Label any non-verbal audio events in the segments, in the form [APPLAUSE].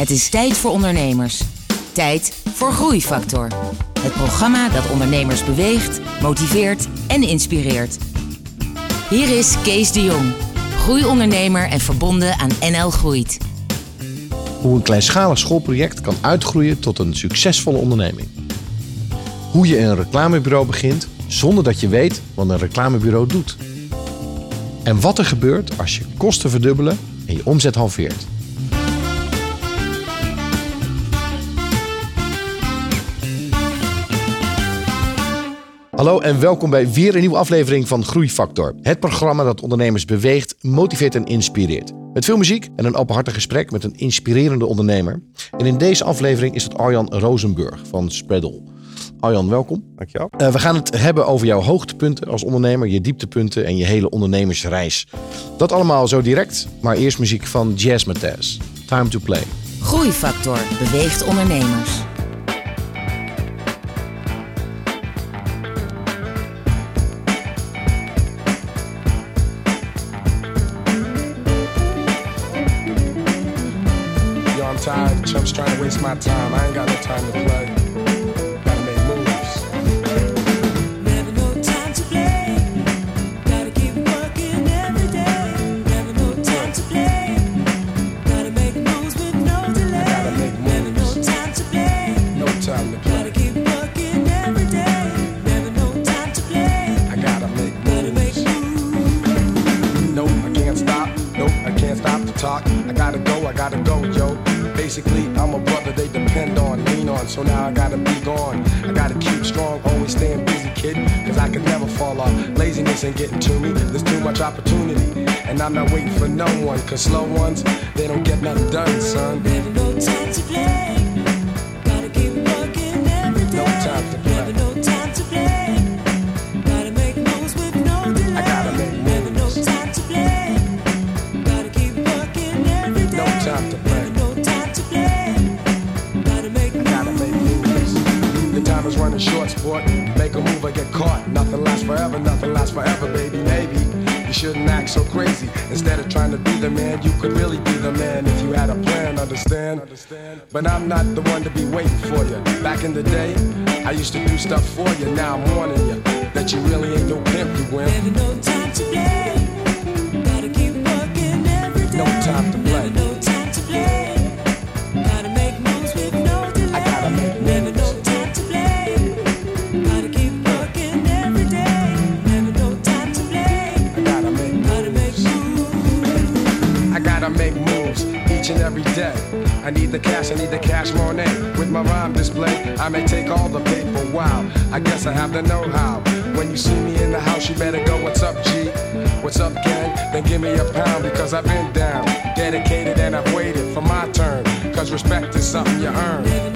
Het is tijd voor ondernemers. Tijd voor Groeifactor. Het programma dat ondernemers beweegt, motiveert en inspireert. Hier is Kees de Jong, groeiondernemer en verbonden aan NL Groeit. Hoe een kleinschalig schoolproject kan uitgroeien tot een succesvolle onderneming. Hoe je een reclamebureau begint zonder dat je weet wat een reclamebureau doet. En wat er gebeurt als je kosten verdubbelen en je omzet halveert. Hallo en welkom bij weer een nieuwe aflevering van Groeifactor. Het programma dat ondernemers beweegt, motiveert en inspireert. Met veel muziek en een openhartig gesprek met een inspirerende ondernemer. En in deze aflevering is het Arjan Rosenburg van Spreadle. Arjan, welkom. Dankjewel. Uh, we gaan het hebben over jouw hoogtepunten als ondernemer, je dieptepunten en je hele ondernemersreis. Dat allemaal zo direct, maar eerst muziek van Jazz Matthäus. Time to play. Groeifactor beweegt ondernemers. Waste my time. I ain't got no time to play. So now I gotta be gone. I gotta keep strong, always staying busy, kid. Cause I can never fall off. Laziness ain't getting to me. There's too much opportunity. And I'm not waiting for no one. Cause slow ones, they don't get nothing done, son. Never no time to play. Lasts forever, nothing lasts forever, baby. Maybe you shouldn't act so crazy. Instead of trying to be the man, you could really be the man if you had a plan, understand? But I'm not the one to be waiting for you. Back in the day, I used to do stuff for you. Now I'm warning you that you really ain't no pimp, you wimp. Never no time to play. Gotta keep working every day. No time every day. I need the cash, I need the cash money. With my rhyme display, I may take all the paper. Wow, I guess I have the know-how. When you see me in the house, you better go, what's up, G? What's up, gang? Then give me a pound because I've been down, dedicated, and I've waited for my turn. Cause respect is something you earn.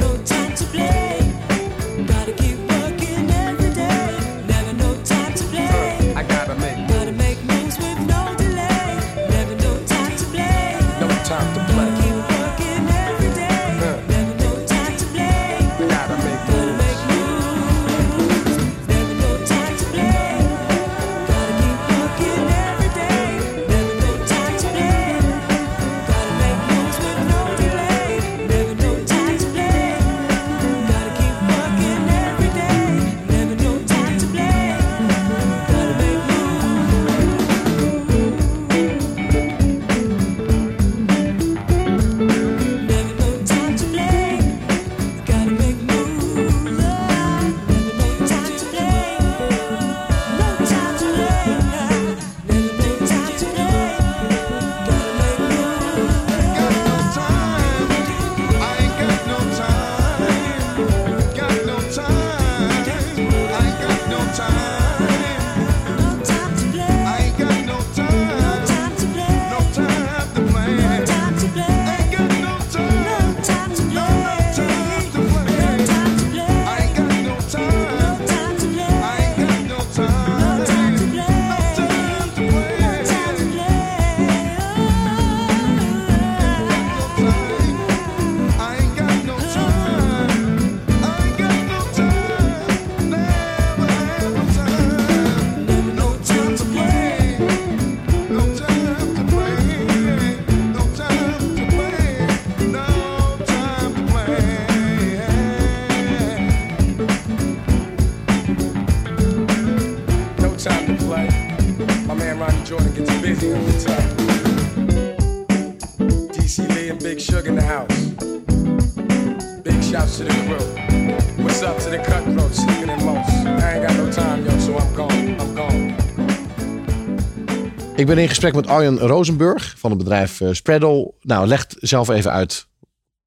Ik ben in gesprek met Arjen Rosenburg van het bedrijf eh, Spreadle. Nou, leg zelf even uit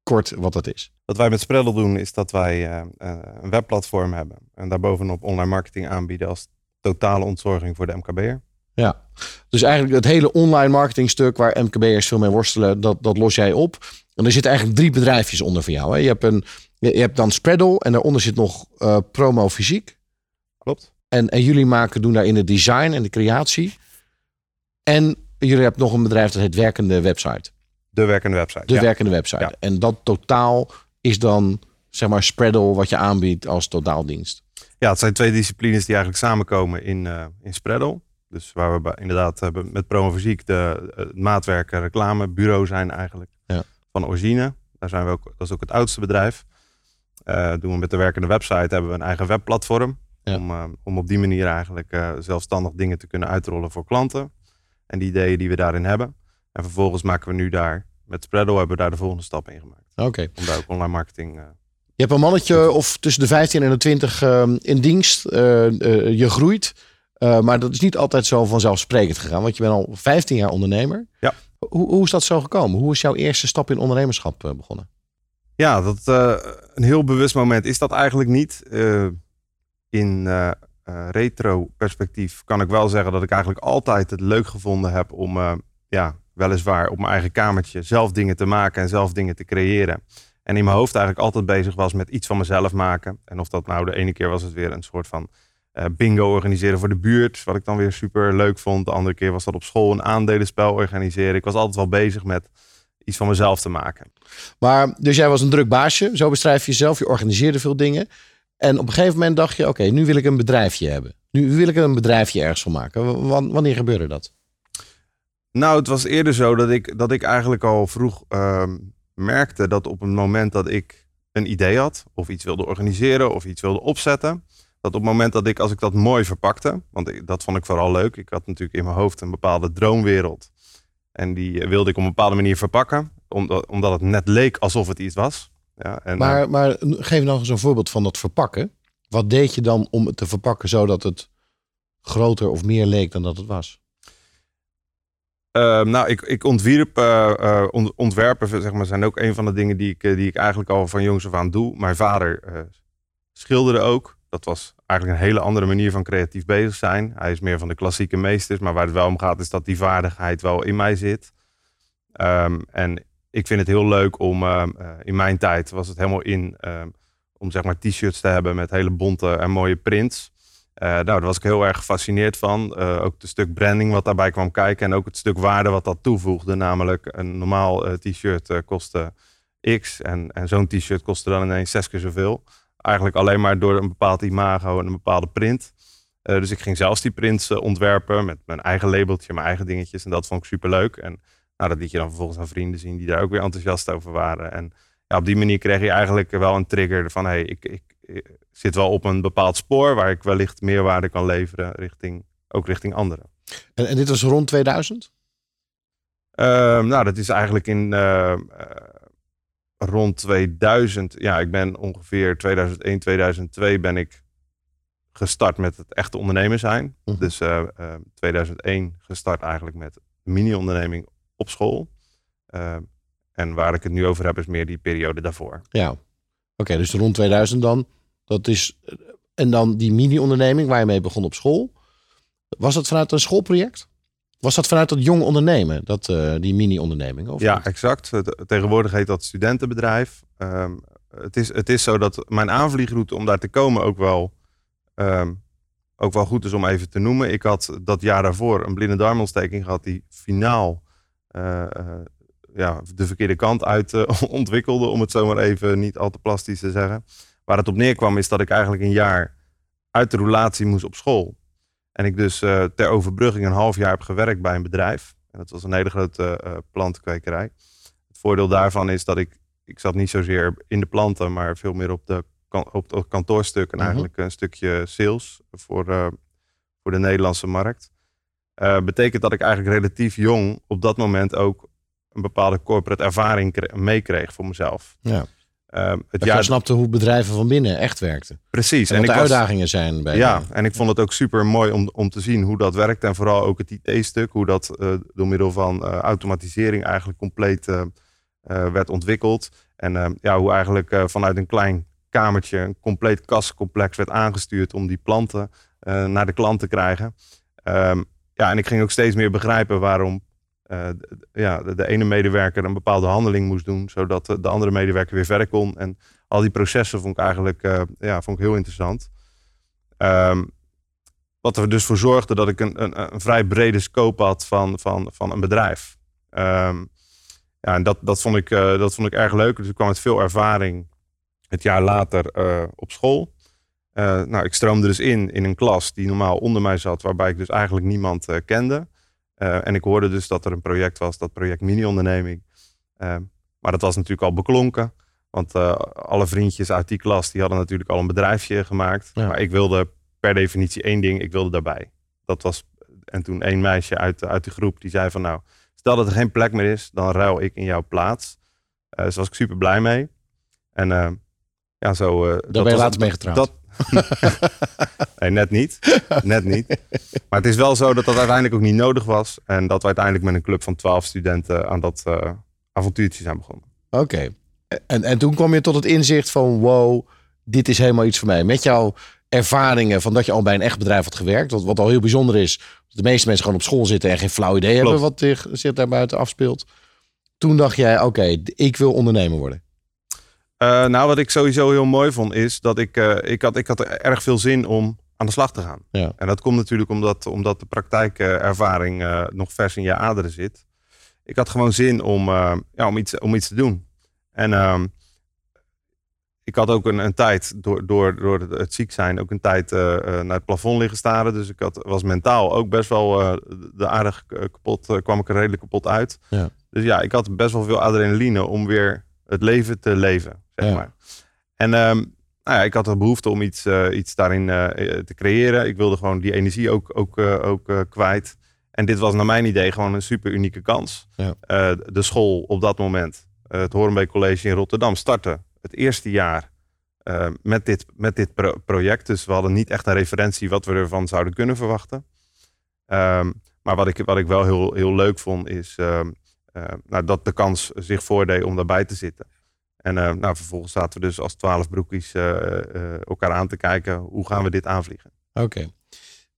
kort wat dat is. Wat wij met Spreadle doen is dat wij eh, eh, een webplatform hebben. En daarbovenop online marketing aanbieden als totale ontzorging voor de MKB'er. Ja, dus eigenlijk het hele online marketingstuk waar MKB'ers veel mee worstelen, dat, dat los jij op. En er zitten eigenlijk drie bedrijfjes onder voor jou. Hè? Je, hebt een, je, hebt dan Spreadle en daaronder zit nog Promo Fysiek. Klopt? En, en jullie maken, doen daarin het design en de creatie. En jullie hebben nog een bedrijf dat heet Werkende Website. De werkende website. De ja. werkende website. Ja. En dat totaal is dan, zeg maar, Spreadle wat je aanbiedt als totaaldienst. Ja, het zijn twee disciplines die eigenlijk samenkomen in, eh in Spreadle. Dus waar we inderdaad hebben met Promo Fysiek de het maatwerk reclamebureau zijn eigenlijk. Ja. Van origine. Daar zijn we ook, dat is ook het oudste bedrijf. Eh, doen we met de werkende website hebben we een eigen webplatform. Ja. Om, om op die manier eigenlijk zelfstandig dingen te kunnen uitrollen voor klanten. En die ideeën die we daarin hebben. En vervolgens maken we nu daar, met Spreadle hebben we daar de volgende stap in gemaakt. Oké. Om daar ook online marketing eh, Je hebt een mannetje of tussen de 15 en de 20 ehm, in dienst. Eh, eh, je groeit. Maar dat is niet altijd zo vanzelfsprekend gegaan. Want je bent al 15 jaar ondernemer. Ja. Hoe, hoe is dat zo gekomen? Hoe is jouw eerste stap in ondernemerschap begonnen? Ja, dat, eh, een heel bewust moment is dat eigenlijk niet. In retro perspectief kan ik wel zeggen dat ik eigenlijk altijd het leuk gevonden heb om, eh, ja, weliswaar op mijn eigen kamertje zelf dingen te maken en zelf dingen te creëren. En in mijn hoofd eigenlijk altijd bezig was met iets van mezelf maken. En of dat nou de ene keer was het weer een soort van eh, bingo organiseren voor de buurt, wat ik dan weer super leuk vond. De andere keer was dat op school een aandelenspel organiseren. Ik was altijd wel bezig met iets van mezelf te maken. Maar dus jij was een druk baasje. Zo beschrijf je jezelf. Je organiseerde veel dingen. En op een gegeven moment dacht je, oké, nu wil ik een bedrijfje hebben. Nu wil ik een bedrijfje ergens van maken. Wanneer gebeurde dat? Nou, het was eerder zo dat ik, dat ik eigenlijk al vroeg ehm, merkte dat op het moment dat ik een idee had, of iets wilde organiseren, of iets wilde opzetten, dat op het moment dat ik, als ik dat mooi verpakte, want dat vond ik vooral leuk. Ik had natuurlijk in mijn hoofd een bepaalde droomwereld. En die eh, wilde ik op een bepaalde manier verpakken, omdat, omdat het net leek alsof het iets was. Ja, en, eh, Maar, maar geef nou eens een voorbeeld van dat verpakken. Wat deed je dan om het te verpakken zodat het groter of meer leek dan dat het was? Ehm, nou, ik, ik ontwierp, eh, eh, ont- ontwerpen zeg maar, zijn ook een van de dingen die ik, die ik eigenlijk al van jongs af aan doe. Mijn vader schilderde ook. Dat was eigenlijk een hele andere manier van creatief bezig zijn. Hij is meer van de klassieke meesters, maar waar het wel om gaat is dat die vaardigheid wel in mij zit. Ehm, en ik vind het heel leuk om, ehm, eh, in mijn tijd was het helemaal in, ehm, om zeg maar t-shirts te hebben met hele bonte en mooie prints. Eh, nou, daar was ik heel erg gefascineerd van. Eh, ook het stuk branding wat daarbij kwam kijken. En ook het stuk waarde wat dat toevoegde. Namelijk een normaal t-shirt kostte X. En, en zo'n t-shirt kostte dan ineens zes keer zoveel. Eigenlijk alleen maar door een bepaald imago en een bepaalde print. Dus ik ging zelfs die prints ontwerpen met mijn eigen labeltje, mijn eigen dingetjes. En dat vond ik super leuk. En nou, dat liet je dan vervolgens aan vrienden zien die daar ook weer enthousiast over waren. En ja, op die manier kreeg je eigenlijk wel een trigger van hey, ik, ik, ik zit wel op een bepaald spoor waar ik wellicht meerwaarde kan leveren richting, ook richting anderen. En, en dit was rond 2000? Ehm, nou, dat is eigenlijk in eh, eh, rond 2000. Ja, ik ben ongeveer 2001, 2002 ben ik gestart met het echte ondernemer zijn. Mhm. Dus eh, eh, 2001 gestart eigenlijk met mini-onderneming op school. Ehm, en waar ik het nu over heb is meer die periode daarvoor. Ja. Oké, dus rond 2000 dan. Dat is, en dan die mini-onderneming waar je mee begon op school. Was dat vanuit een schoolproject? Was dat vanuit dat jong ondernemen, dat, eh, die mini-onderneming? Of Ja, niet? exact. Tegenwoordig heet dat studentenbedrijf. Ehm, het, is, het is zo dat mijn aanvliegroute om daar te komen ook wel, ehm, ook wel goed is om even te noemen. Ik had dat jaar daarvoor een blinde darmontsteking gehad die finaal eh, eh, ja, de verkeerde kant uit eh, [LAUGHS] ontwikkelde, om het zomaar even niet al te plastisch te zeggen. Waar het op neerkwam is dat ik eigenlijk een jaar uit de roulatie moest op school. En ik dus eh, ter overbrugging een half jaar heb gewerkt bij een bedrijf. En dat was een hele grote eh plantenkwekerij. Het voordeel daarvan is dat ik, ik zat niet zozeer in de planten, maar veel meer op, de, op het kantoorstuk. En Mhm. eigenlijk een stukje sales voor, eh, voor de Nederlandse markt. Eh, betekent dat ik eigenlijk relatief jong op dat moment ook een bepaalde corporate ervaring kre- meekreeg voor mezelf. Ja. Ehm, het jaar snapte hoe bedrijven van binnen echt werkten. precies. En, de was- uitdagingen zijn bij Ja, en ik vond het ook super mooi om, om te zien hoe dat werkt. En vooral ook het IT-stuk, hoe dat eh, door middel van eh, automatisering eigenlijk compleet eh, eh, werd ontwikkeld. En eh, ja, hoe eigenlijk eh, vanuit een klein kamertje een compleet kassencomplex werd aangestuurd om die planten eh, naar de klant te krijgen. Ehm, ja, en ik ging ook steeds meer begrijpen waarom eh, ja, de, ene medewerker een bepaalde handeling moest doen, zodat de, de andere medewerker weer verder kon. En al die processen vond ik eigenlijk eh, ja, vond ik heel interessant. Ehm, wat er dus voor zorgde dat ik een, een, een vrij brede scope had van, van, van een bedrijf. Ehm, ja, en dat, dat, vond ik, eh, dat vond ik erg leuk. Dus ik kwam met veel ervaring het jaar later op school. Eh, nou, ik stroomde dus in in een klas die normaal onder mij zat, waarbij ik dus eigenlijk niemand eh, kende. Eh, en ik hoorde dus dat er een project was, dat project mini-onderneming. Maar dat was natuurlijk al beklonken. Want alle vriendjes uit die klas die hadden natuurlijk al een bedrijfje gemaakt. Ja. Maar ik wilde per definitie één ding, ik wilde daarbij. Dat was, en toen één meisje uit, uit de groep die zei van nou, stel dat er geen plek meer is, dan ruil ik in jouw plaats. Dus daar was ik super blij mee. En ja, zo... Daar dat ben je was- later mee getrouwd. Dat, [LAUGHS] nee, net niet. Net niet. Maar het is wel zo dat dat uiteindelijk ook niet nodig was. En dat we uiteindelijk met een club van twaalf studenten aan dat eh, avontuurtje zijn begonnen. Oké. En, en toen kwam je tot het inzicht van wow, dit is helemaal iets voor mij. Met jouw ervaringen van dat je al bij een echt bedrijf had gewerkt. Wat, wat al heel bijzonder is. De meeste mensen gewoon op school zitten en geen flauw idee hebben wat zich, zich daar buiten afspeelt. Toen dacht jij, oké, ik wil ondernemer worden. Eh, nou, wat ik sowieso heel mooi vond, is dat ik, eh, ik, had, ik had erg veel zin om aan de slag te gaan. Ja. En dat komt natuurlijk omdat, omdat de praktijkervaring eh, nog vers in je aderen zit. Ik had gewoon zin om, ja, om, iets, om iets te doen. En ehm, ik had ook een, een tijd, door, door, door het- ziek zijn, ook een tijd naar het plafond liggen staren. Dus ik had, was mentaal ook best wel de aardig kapot, kwam ik er redelijk kapot uit. Ja. Dus ja, ik had best wel veel adrenaline om weer het leven te leven, zeg Ja. maar. En ehm, nou ja, ik had de behoefte om iets, eh, iets daarin eh, te creëren. Ik wilde gewoon die energie ook, ook, eh, ook eh, kwijt. En dit was naar mijn idee gewoon een super unieke kans. Ja. Eh, de school op dat moment, eh, het Horenbeek College in Rotterdam, startte het eerste jaar eh, met dit, met dit pro- project. Dus we hadden niet echt een referentie wat we ervan zouden kunnen verwachten. Ehm, maar wat ik, wat ik wel heel, heel leuk vond, is ehm, eh, nou, dat de kans zich voordeed om daarbij te zitten. En eh, nou, vervolgens zaten we dus als twaalf broekies eh, eh, elkaar aan te kijken. Hoe gaan we dit aanvliegen? Oké.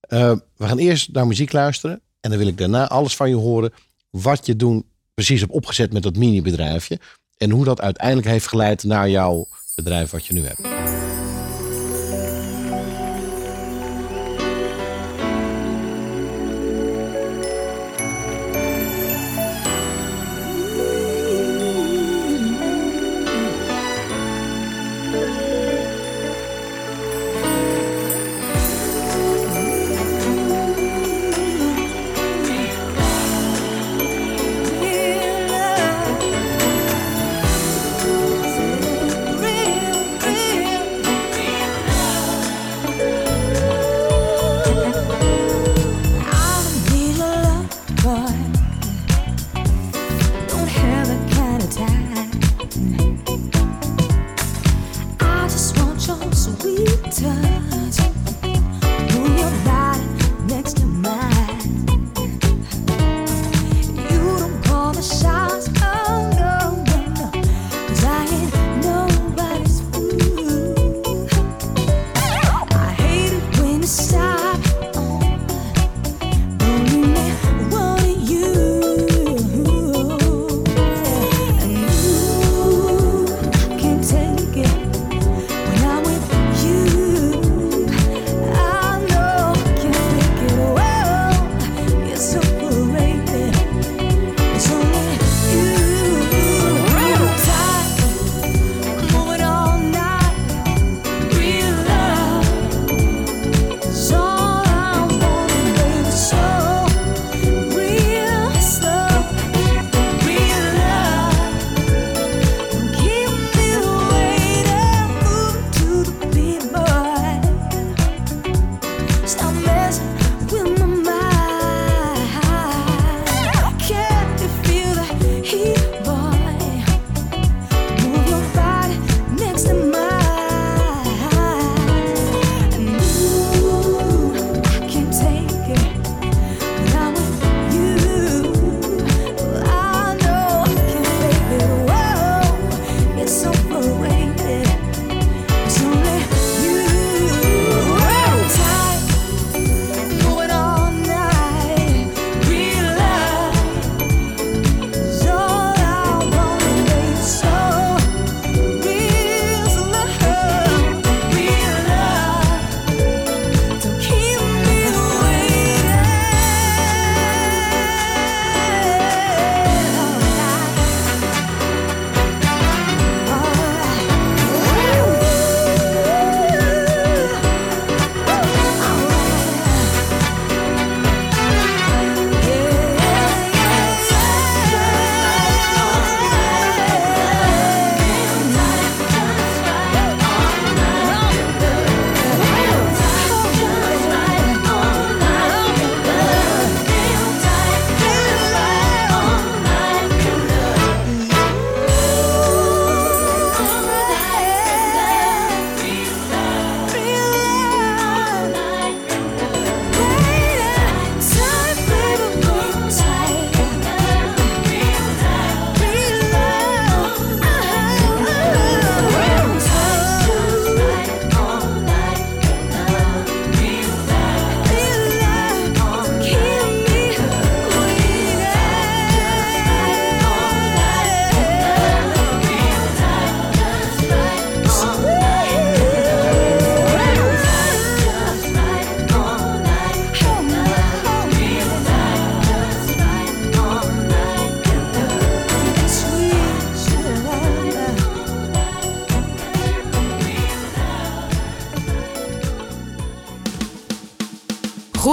We gaan eerst naar muziek luisteren. En dan wil ik daarna alles van je horen. Wat je doen precies hebt opgezet met dat mini-bedrijfje. En hoe dat uiteindelijk heeft geleid naar jouw bedrijf wat je nu hebt.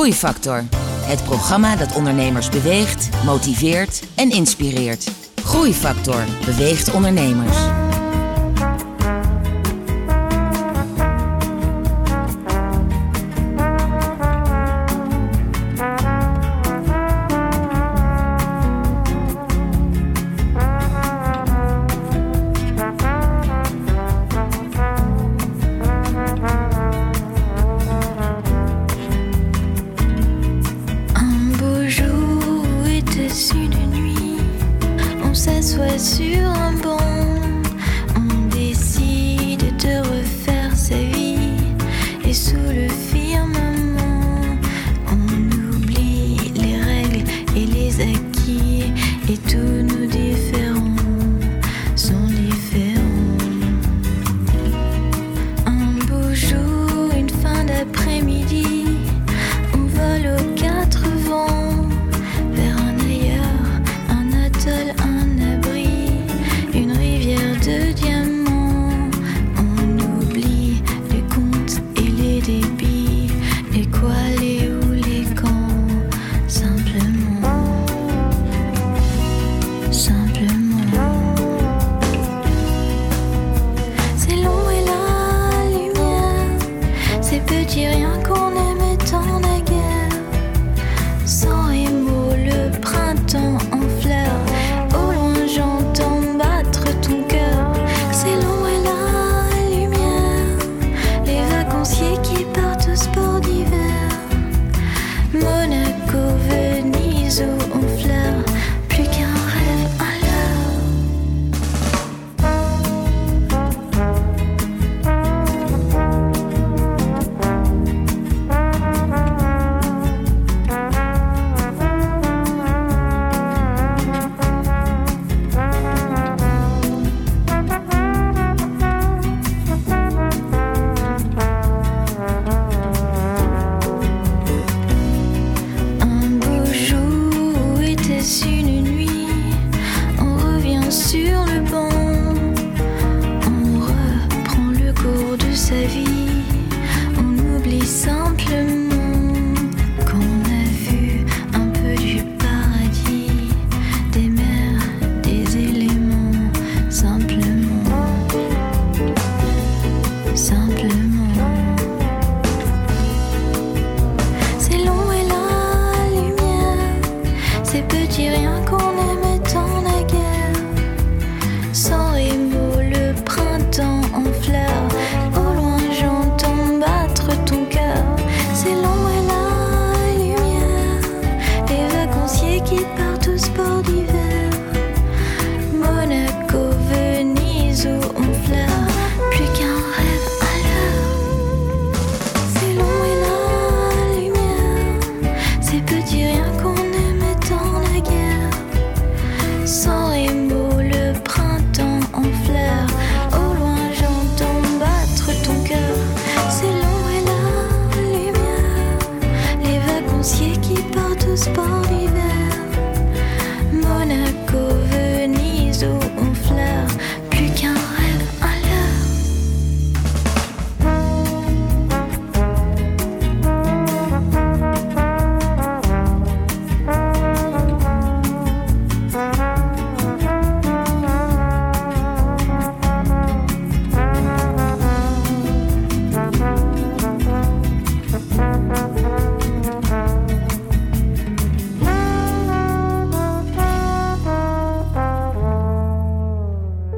Groeifactor. Het programma dat ondernemers beweegt, motiveert en inspireert. Groeifactor beweegt ondernemers.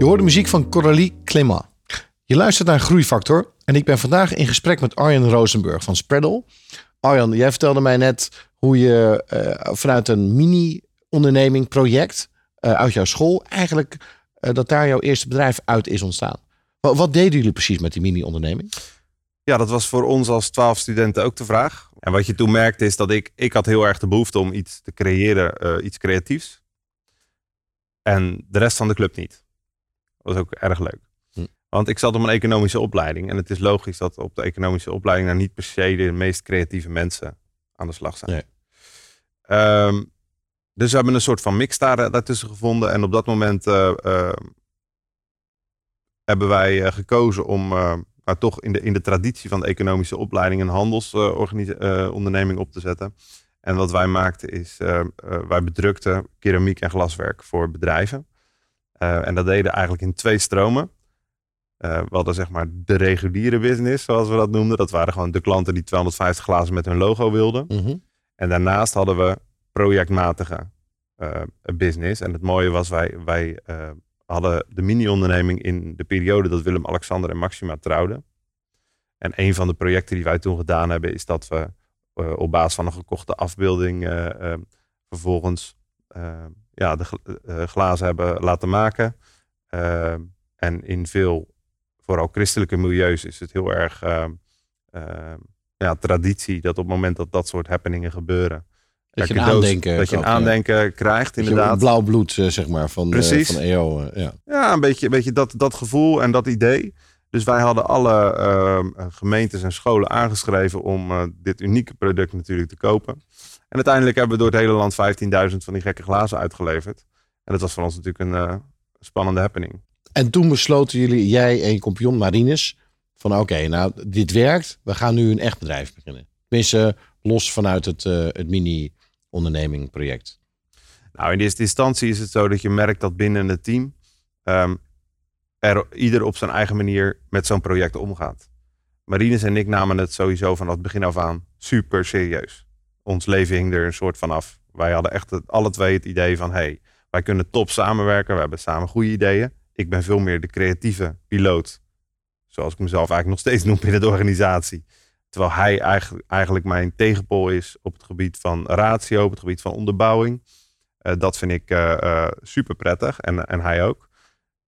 Je hoort de muziek van Coralie Clément. Je luistert naar Groeifactor en ik ben vandaag in gesprek met Arjen Rosenburg van Spreadle. Arjan, jij vertelde mij net hoe je eh, vanuit een mini-onderneming, project eh, uit jouw school, eigenlijk eh, dat daar jouw eerste bedrijf uit is ontstaan. Wat, wat deden jullie precies met die mini-onderneming? Ja, dat was voor ons als twaalf studenten ook de vraag. En wat je toen merkte is dat ik, ik had heel erg de behoefte om iets te creëren, iets creatiefs. En de rest van de club niet. Was ook erg leuk. Hm. Want ik zat op een economische opleiding. En het is logisch dat op de economische opleiding nou niet per se de meest creatieve mensen aan de slag zijn. Nee. Ehm, dus we hebben een soort van mix daar, daartussen gevonden. En op dat moment eh, eh, hebben wij eh, gekozen om eh, maar toch in de, in de traditie van de economische opleiding een handelsonderneming op te zetten. En wat wij maakten is, wij bedrukten keramiek en glaswerk voor bedrijven. Eh, en dat deden eigenlijk in twee stromen. Eh, we hadden zeg maar de reguliere business, zoals we dat noemden. Dat waren gewoon de klanten die 250 glazen met hun logo wilden. Mhm. En daarnaast hadden we projectmatige eh, business. En het mooie was, wij, wij hadden de mini-onderneming in de periode dat Willem, Alexander en Maxima trouwden. En een van de projecten die wij toen gedaan hebben, is dat we op basis van een gekochte afbeelding vervolgens ja, de eh, glazen hebben laten maken. Eh, en in veel, vooral christelijke milieus, is het heel erg eh, ja, traditie dat op het moment dat dat soort happeningen gebeuren, Dat je een cadeaus- aandenken dat je een aandenken krijgt, inderdaad. Blauw bloed, zeg maar, van, Precies. van EO. ja. Ja, een beetje, een beetje dat, dat gevoel en dat idee. Dus wij hadden alle gemeentes en scholen aangeschreven om dit unieke product natuurlijk te kopen. En uiteindelijk hebben we door het hele land 15.000 van die gekke glazen uitgeleverd. En dat was voor ons natuurlijk een eh, spannende happening. En toen besloten jullie, jij en je compagnon Marines, van oké, nou, dit werkt. We gaan nu een echt bedrijf beginnen. Tenminste, los vanuit het, eh, het mini-onderneming project. Nou, in eerste instantie is het zo dat je merkt dat binnen het team ehm, er ieder op zijn eigen manier met zo'n project omgaat. Marines en ik namen het sowieso vanaf het begin af aan super serieus. Ons leven hing er een soort van af. Wij hadden echt het, alle twee het idee van, hey, wij kunnen top samenwerken. We hebben samen goede ideeën. Ik ben veel meer de creatieve piloot. Zoals ik mezelf eigenlijk nog steeds noem binnen de organisatie. Terwijl hij eigenlijk, eigenlijk mijn tegenpol is op het gebied van ratio, op het gebied van onderbouwing. Eh, dat vind ik super prettig en, en hij ook.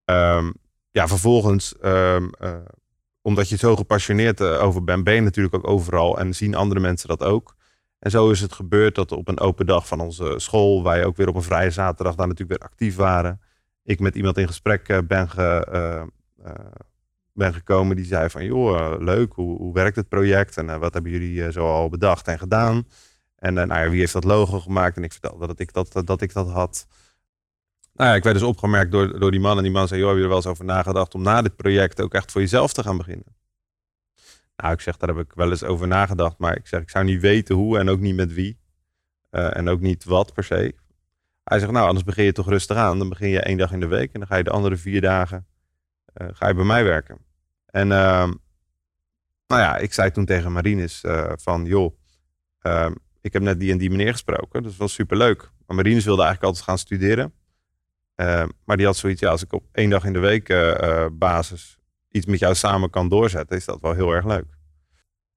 Ehm, ja, vervolgens, ehm, eh, omdat je zo gepassioneerd eh, over bent, ben je natuurlijk ook overal en zien andere mensen dat ook. En zo is het gebeurd dat op een open dag van onze school, wij ook weer op een vrije zaterdag daar natuurlijk weer actief waren. Ik met iemand in gesprek eh, ben, eh, eh, ben gekomen die zei van, joh, leuk, hoe, hoe werkt het project en wat hebben jullie zo al bedacht en gedaan? En nou ja, wie heeft dat logo gemaakt? En ik vertelde dat ik dat, dat, ik dat had. Nou ja, ik werd dus opgemerkt door, door die man. En die man zei, joh, heb je er wel eens over nagedacht om na dit project ook echt voor jezelf te gaan beginnen? Nou, ik zeg, daar heb ik wel eens over nagedacht. Maar ik zeg, ik zou niet weten hoe en ook niet met wie. Eh, en ook niet wat per se. Hij zegt, nou, anders begin je toch rustig aan. Dan begin je één dag in de week. En dan ga je de andere vier dagen eh, ga je bij mij werken. En ehm, nou ja, ik zei toen tegen Marines eh, van, joh, ehm, ik heb net die en die meneer gesproken. Dat is wel superleuk. Maar Marines wilde eigenlijk altijd gaan studeren. Eh, maar die had zoiets, ja, als ik op één dag in de week basis iets met jou samen kan doorzetten, is dat wel heel erg leuk.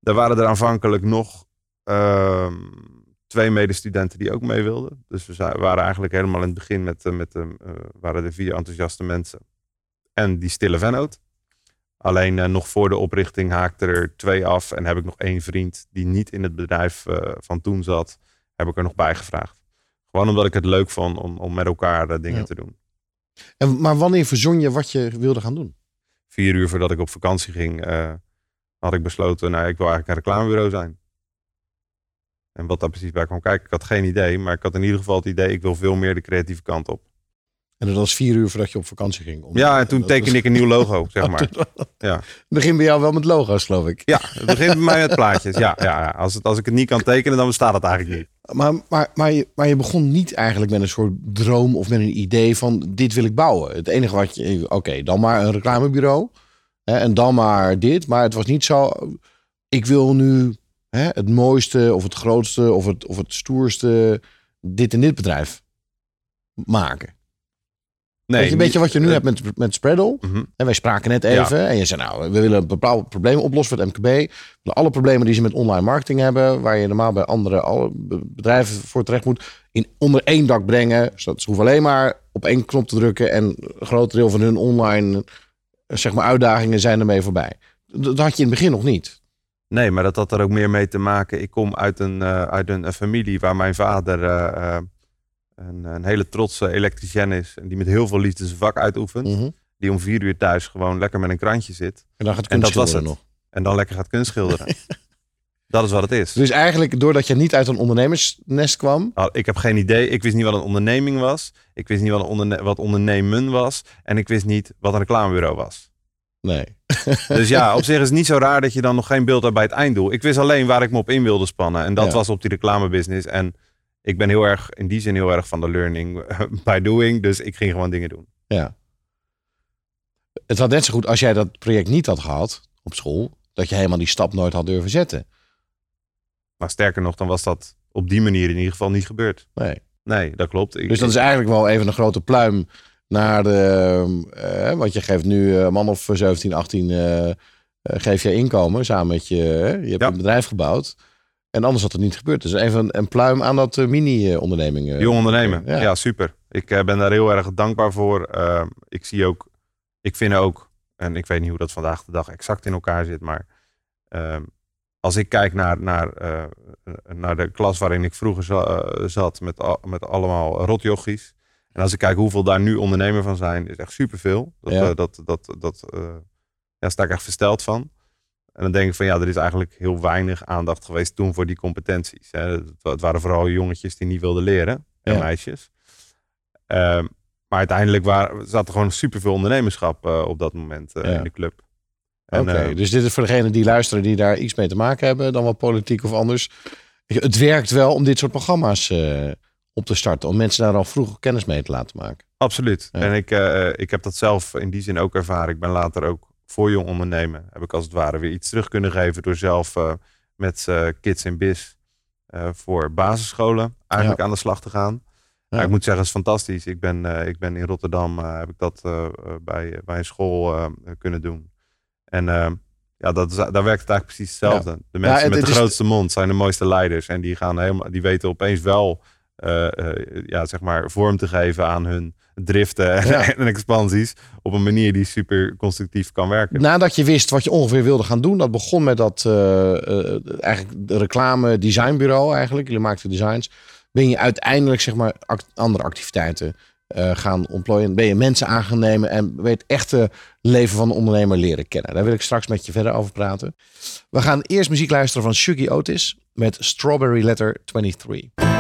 Er waren er aanvankelijk nog ehm, twee medestudenten die ook mee wilden. Dus we waren eigenlijk helemaal in het begin met, eh, met eh, eh, waren er vier enthousiaste mensen. En die stille vennoot. Alleen eh, nog voor de oprichting haakte er twee af. En heb ik nog één vriend die niet in het bedrijf van toen zat, heb ik er nog bij gevraagd. Gewoon omdat ik het leuk vond om, om met elkaar dingen Ja. te doen. En, maar wanneer verzon je wat je wilde gaan doen? Vier uur voordat ik op vakantie ging, eh, had ik besloten, nou ik wil eigenlijk een reclamebureau zijn. En wat daar precies bij kwam kijken, ik had geen idee. Maar ik had in ieder geval het idee, ik wil veel meer de creatieve kant op. En dat was vier uur voordat je op vakantie ging. Om- Ja, en toen tekende was- ik een nieuw logo, [LAUGHS] zeg maar. Ja. Het begint bij jou wel met logo's, geloof ik. Ja, het begint bij mij met [LAUGHS] plaatjes. Ja, ja, ja. Als, het, als ik het niet kan tekenen, dan bestaat het eigenlijk niet. Maar, maar, maar, je, maar je begon niet eigenlijk met een soort droom of met een idee van dit wil ik bouwen. Het enige wat je, oké, dan maar een reclamebureau hè, en dan maar dit. Maar het was niet zo, ik wil nu hè, het mooiste of het grootste of het, of het stoerste dit en dit bedrijf maken. Nee, Weet je, een beetje wat je nu eh, hebt met, met Spreadle. mhm. En wij spraken net even. En je zei, nou, we willen een bepaald probleem oplossen voor het MKB. Alle problemen die ze met online marketing hebben, waar je normaal bij andere bedrijven voor terecht moet, in onder één dak brengen. Zodat ze hoeven alleen maar op één knop te drukken en een groot deel van hun online eh, zeg maar, uitdagingen zijn ermee voorbij. Dat had je in het begin nog niet. Nee, maar dat had er ook meer mee te maken. Ik kom uit een, eh, uit een, een familie waar mijn vader een, een hele trotse elektricien is. En die met heel veel liefde zijn vak uitoefent. Mhm. Die om vier uur thuis gewoon lekker met een krantje zit. En dan gaat En dat was het. nog. En dan lekker gaat kunstschilderen. [LAUGHS] dat is wat het is. Dus eigenlijk, doordat je niet uit een ondernemersnest kwam, Ah, Ik heb geen idee. Ik wist niet wat een onderneming was. Ik wist niet wat, een onderne wat ondernemen was. En ik wist niet wat een reclamebureau was. nee. [LAUGHS] Dus ja, op zich is het niet zo raar dat je dan nog geen beeld hebt bij het einddoel. Ik wist alleen waar ik me op in wilde spannen. En dat Ja. was op die reclamebusiness. En ik ben heel erg, in die zin heel erg van de learning [LAUGHS] by doing. Dus ik ging gewoon dingen doen. Ja. Het had net zo goed als jij dat project niet had gehad op school, dat je helemaal die stap nooit had durven zetten. Maar sterker nog, dan was dat op die manier in ieder geval niet gebeurd. Nee. Nee, dat klopt. Ik, Dus dat is eigenlijk wel even een grote pluim naar de. want je geeft nu een man of 17, 18. eh, eh, geef je inkomen samen met je. je hebt Ja. een bedrijf gebouwd. En anders had het niet gebeurd. Dus even een, pluim aan dat eh, mini-onderneming. eh. Jong ondernemen. Ja. Ja, super. Ik eh, ben daar heel erg dankbaar voor. Ehm, ik zie ook, ik vind ook, en ik weet niet hoe dat vandaag de dag exact in elkaar zit, maar ehm, als ik kijk naar, naar, naar de klas waarin ik vroeger za- zat met, al- met allemaal rotjochies. En als ik kijk hoeveel daar nu ondernemer van zijn, is echt superveel. Dat, Ja. dat, dat, dat ja, sta ik echt versteld van. En dan denk ik van ja, er is eigenlijk heel weinig aandacht geweest toen voor die competenties. Hè. Het, wa- het waren vooral jongetjes die niet wilden leren en Ja. meisjes. Ehm, maar uiteindelijk waren, zat er gewoon superveel ondernemerschap eh, op dat moment eh, Ja. in de club. Oké, eh, dus dit is voor degenen die luisteren die daar iets mee te maken hebben, dan wel politiek of anders. Het werkt wel om dit soort programma's op te starten, om mensen daar al vroeg kennis mee te laten maken. Absoluut. Ja. En ik, ik heb dat zelf in die zin ook ervaren. Ik ben later ook voor jong ondernemen. Heb ik als het ware weer iets terug kunnen geven door zelf eh, met eh, Kids in Biz eh, voor basisscholen eigenlijk aan de slag te gaan. Ja. Ik moet zeggen, het is fantastisch. Ik ben, ik ben in Rotterdam, heb ik dat bij, bij een school kunnen doen. En ja, dat is, daar werkt het eigenlijk precies hetzelfde. De mensen het- met het de is- grootste mond zijn de mooiste leiders. En die, gaan helemaal, die weten opeens wel eh, eh, ja, zeg maar vorm te geven aan hun driften en, Ja. [LAUGHS] en expansies. Op een manier die super constructief kan werken. Nadat je wist wat je ongeveer wilde gaan doen, dat begon met dat eh, eigenlijk reclame designbureau eigenlijk. Jullie maakten designs. Ben je uiteindelijk zeg maar act- andere activiteiten gaan ontplooien. Ben je mensen aan gaan nemen en ben je het echte leven van de ondernemer leren kennen. Daar wil ik straks met je verder over praten. We gaan eerst muziek luisteren van Shuggy Otis met Strawberry Letter 23.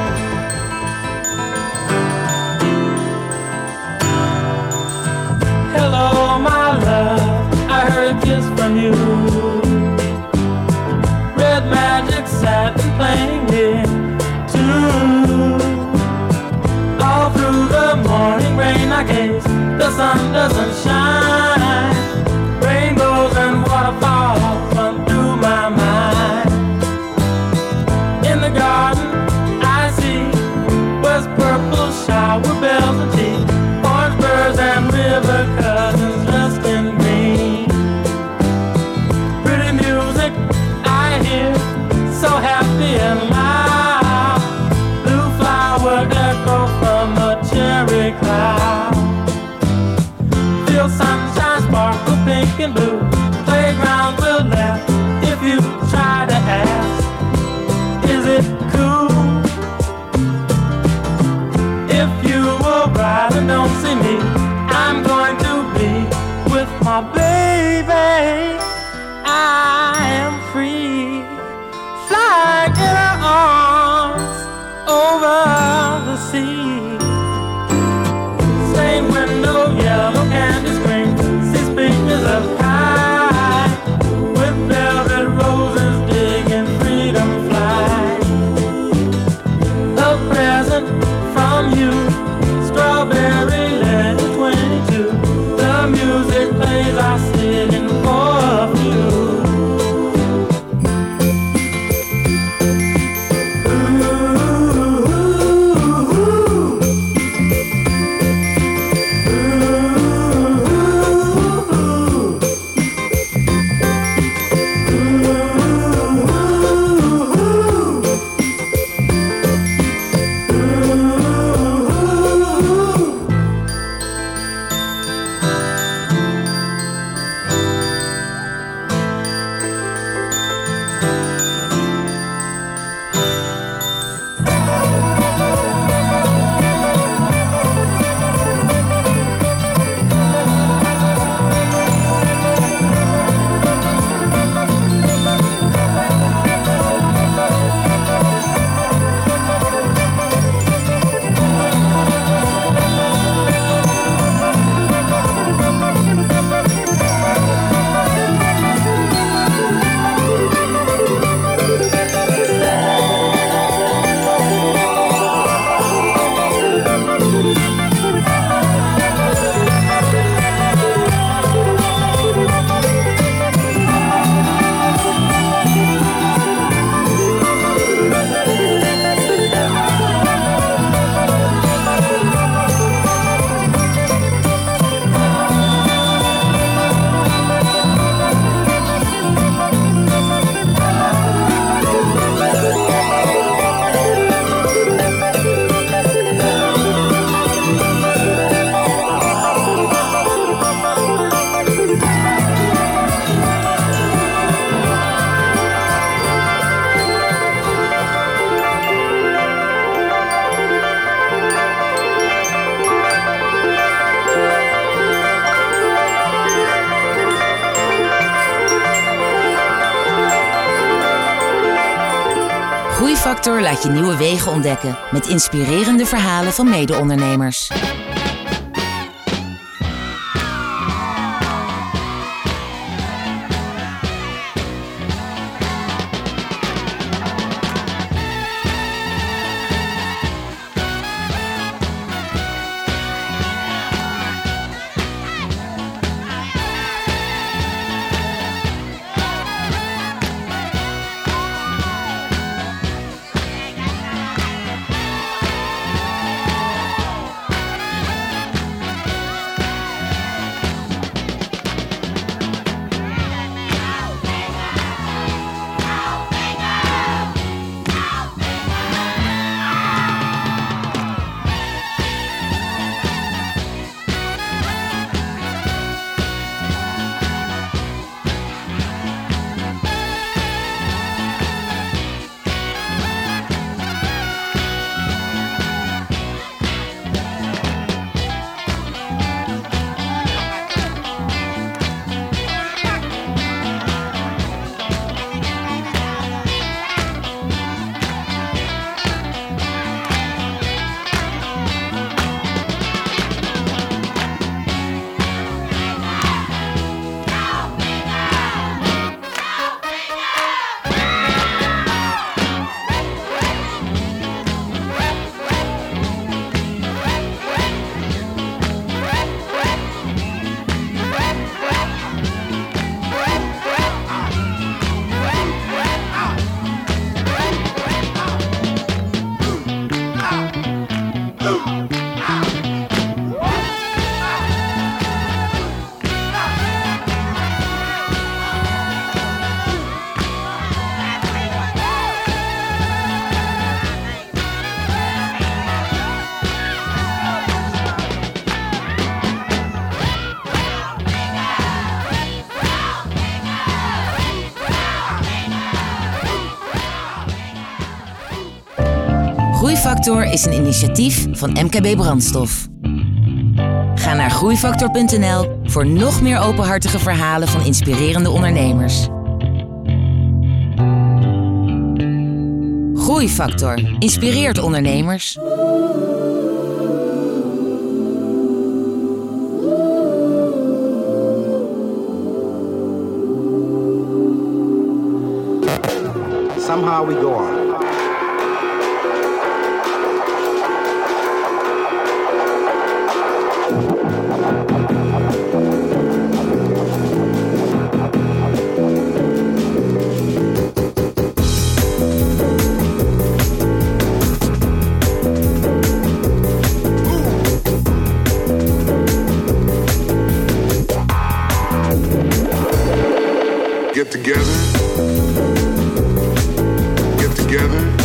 From you. Red magic satin playing it too. All through the morning rain, I gaze. The sun doesn't shine. Laat je nieuwe wegen ontdekken met inspirerende verhalen van mede-ondernemers. Groeifactor is een initiatief van MKB Brandstof. Ga naar groeifactor.nl voor nog meer openhartige verhalen van inspirerende ondernemers. Groeifactor inspireert ondernemers. Somehow we go on. Get together. Get together.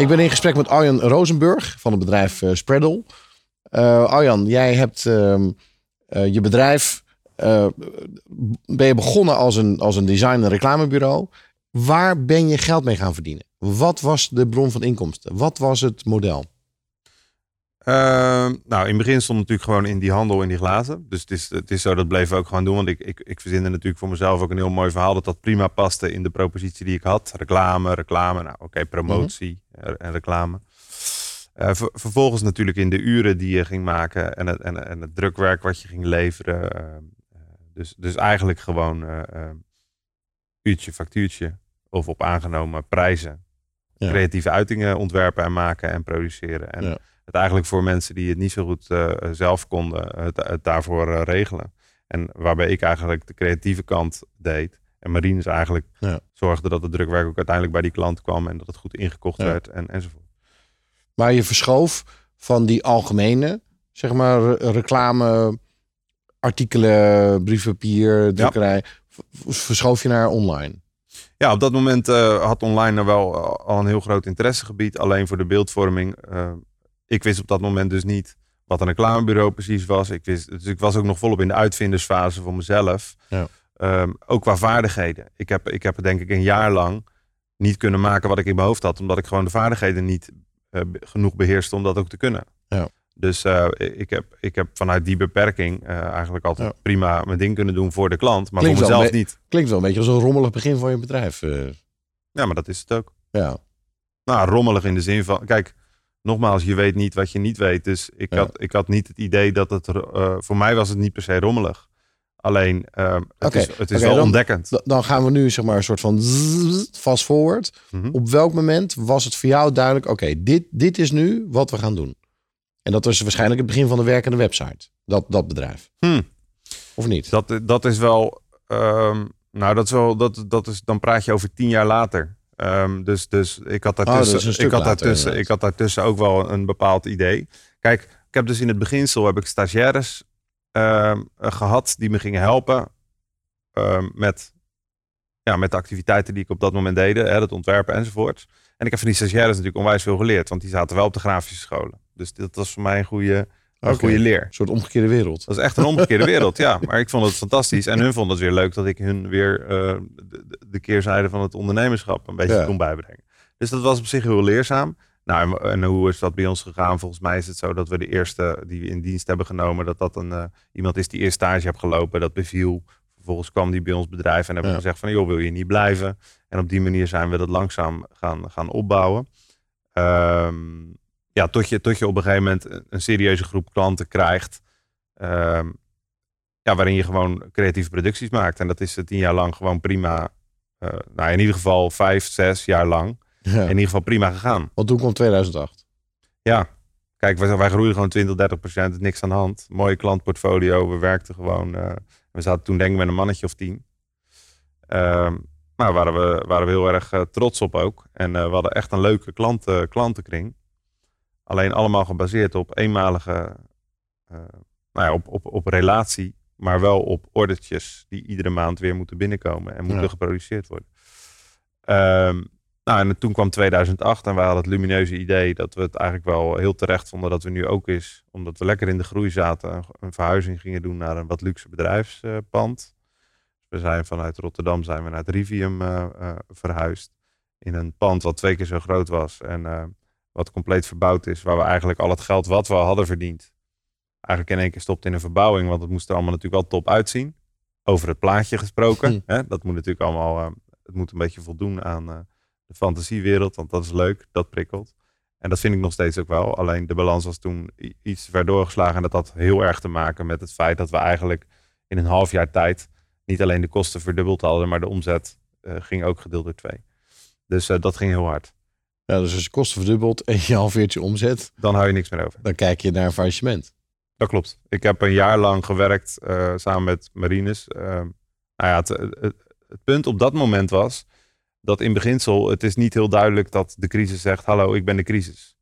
Ik ben in gesprek met Arjan Rosenburg van het bedrijf eh, Spreadle. Eh, Arjan, jij hebt ehm, eh, je bedrijf. ben je begonnen als een, als een design- en reclamebureau. Waar ben je geld mee gaan verdienen? Wat was de bron van inkomsten? Wat was het model? Ehm, nou, in het begin stond natuurlijk gewoon in die handel in die glazen. Dus het is, het is zo, dat bleven we ook gewoon doen. Want ik, ik, ik verzinde natuurlijk voor mezelf ook een heel mooi verhaal. Dat dat prima paste in de propositie die ik had. Reclame, reclame. Nou, oké, promotie eh, en reclame. Eh, ver- vervolgens natuurlijk in de uren die je ging maken. En het, en, en het drukwerk wat je ging leveren. eh, eh, dus, dus eigenlijk gewoon eh, eh, uurtje, factuurtje. Of op aangenomen prijzen. Ja. Creatieve uitingen ontwerpen en maken en produceren. En Ja. Het eigenlijk voor mensen die het niet zo goed eh, zelf konden, het, het daarvoor eh, regelen. En waarbij ik eigenlijk de creatieve kant deed. En Marines eigenlijk Ja. zorgde dat het drukwerk ook uiteindelijk bij die klant kwam. En dat het goed ingekocht Ja. werd en, enzovoort. Maar je verschoof van die algemene, zeg maar, re- reclame, artikelen, briefpapier, drukkerij. v- Verschoof je naar online. Ja, op dat moment eh, had online nou wel al een heel groot interessegebied. Alleen voor de beeldvorming. Ik wist op dat moment dus niet wat een reclamebureau precies was. Ik wist, dus ik was ook nog volop in de uitvindersfase voor mezelf. Ja. Ehm, ook qua vaardigheden. Ik heb, ik heb het denk ik een jaar lang niet kunnen maken wat ik in mijn hoofd had. Omdat ik gewoon de vaardigheden niet eh, genoeg beheerste om dat ook te kunnen. Ja. Dus eh, ik, heb, ik heb vanuit die beperking eh, eigenlijk altijd Ja. prima mijn ding kunnen doen voor de klant. Maar Klinkt voor mezelf niet. Klinkt wel een beetje als een rommelig begin van je bedrijf. Ja, maar dat is het ook. ja. Nou, rommelig in de zin van, kijk, nogmaals, je weet niet wat je niet weet. Dus ik, Ja. had, ik had niet het idee dat het, eh, voor mij was het niet per se rommelig. Alleen, eh, het is, het is wel dan- ontdekkend. Dan gaan we nu zeg maar een soort van fast forward. Mhm. Op welk moment was het voor jou duidelijk, oké, dit, dit is nu wat we gaan doen? En dat was waarschijnlijk het begin van de werkende website. Dat, dat bedrijf. Hm. Of niet? Dat, dat is wel, ehm, nou, dat is wel, dat, dat is, dan praat je over tien jaar later. Ehm, dus, dus ik had Oh, daartussen, ik had daartussen, ik had daartussen ook wel een bepaald idee. Kijk, ik heb dus in het beginsel heb ik stagiaires ehm, eh, gehad die me gingen helpen ehm, met, ja, met de activiteiten die ik op dat moment deed, hè, het ontwerpen enzovoort. En ik heb van die stagiaires natuurlijk onwijs veel geleerd, want die zaten wel op de grafische scholen. Dus dat was voor mij een goede, goede leer. Een soort omgekeerde wereld. Dat is echt een omgekeerde wereld, ja. [LAUGHS] Maar ik vond het fantastisch. En hun vonden het weer leuk dat ik hun weer eh, de, de- de keerzijde van het ondernemerschap een beetje Ja. kon bijbrengen. Dus dat was op zich heel leerzaam. Nou, en, en hoe is dat bij ons gegaan? Volgens mij is het zo dat we de eerste die we in dienst hebben genomen, dat dat een, eh, iemand is die eerst stage heeft gelopen, dat beviel. Vervolgens kwam die bij ons bedrijf en hebben we Ja. gezegd van, joh, wil je niet blijven? En op die manier zijn we dat langzaam gaan, gaan opbouwen. Ehm, ja, tot je, tot je op een gegeven moment een, serieuze groep klanten krijgt. ehm, ja, waarin je gewoon creatieve producties maakt. En dat is tien jaar lang gewoon prima. eh, nou, in ieder geval vijf, zes jaar lang. Ja. In ieder geval prima gegaan. Want toen kwam 2008. Ja, kijk, wij, wij groeiden gewoon 20, 30 procent. Niks aan de hand. Mooie klantportfolio. We werkten gewoon. eh, we zaten toen denk ik met een mannetje of tien. Ehm, maar waren we, waren we heel erg eh, trots op ook. En we hadden echt een leuke klanten, klantenkring. Alleen allemaal gebaseerd op eenmalige, eh, nou ja, op, op, op relatie, maar wel op ordertjes die iedere maand weer moeten binnenkomen en moeten Ja. geproduceerd worden. Ehm, nou, en toen kwam 2008 en we hadden het lumineuze idee dat we het eigenlijk wel heel terecht vonden dat we nu ook is, omdat we lekker in de groei zaten, een, verhuizing gingen doen naar een wat luxe bedrijfspand. we zijn vanuit Rotterdam zijn we naar het Rivium eh, verhuisd. In een pand wat twee keer zo groot was en wat compleet verbouwd is, waar we eigenlijk al het geld wat we al hadden verdiend, eigenlijk in één keer stopt in een verbouwing, want het moest er allemaal natuurlijk wel top uitzien. Over het plaatje gesproken. Hm. Hè? Dat moet natuurlijk allemaal, eh, het moet een beetje voldoen aan eh, de fantasiewereld, want dat is leuk, dat prikkelt. En dat vind ik nog steeds ook wel. Alleen de balans was toen iets ver doorgeslagen. En dat had heel erg te maken met het feit dat we eigenlijk in een half jaar tijd niet alleen de kosten verdubbeld hadden, maar de omzet eh, ging ook gedeeld door twee. Dus dat ging heel hard. Ja, dus als je kosten verdubbelt en je halveert je omzet, Dan hou je niks meer over. dan kijk je naar een faillissement. Dat klopt. Ik heb een jaar lang gewerkt eh, samen met Marines. Ehm, nou ja, het, het, het punt op dat moment was dat in beginsel het is niet heel duidelijk dat de crisis zegt: hallo, ik ben de crisis.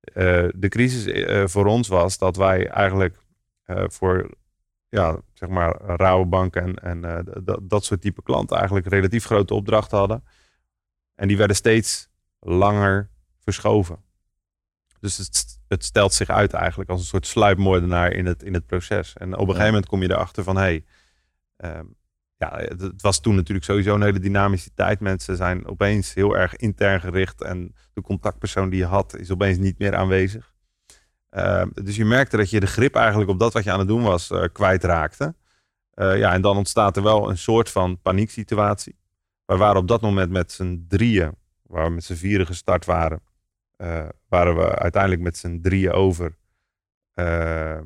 Eh, de crisis eh, voor ons was dat wij eigenlijk eh, voor ja, zeg maar, Rabobank en, en eh, dat- dat soort type klanten eigenlijk relatief grote opdrachten hadden. En die werden steeds langer verschoven. Dus het, het stelt zich uit eigenlijk als een soort sluipmoordenaar in het, in het proces. En op een gegeven moment kom je erachter van, hé, hey, ehm, ja, het, het was toen natuurlijk sowieso een hele dynamische tijd. Mensen zijn opeens heel erg intern gericht en de contactpersoon die je had is opeens niet meer aanwezig. Ehm, dus je merkte dat je de grip eigenlijk op dat wat je aan het doen was eh, kwijtraakte. Eh, ja, en dan ontstaat er wel een soort van panieksituatie. We waren op dat moment met z'n drieën, waar we met z'n vieren gestart waren, eh, waren we uiteindelijk met z'n drieën over eh,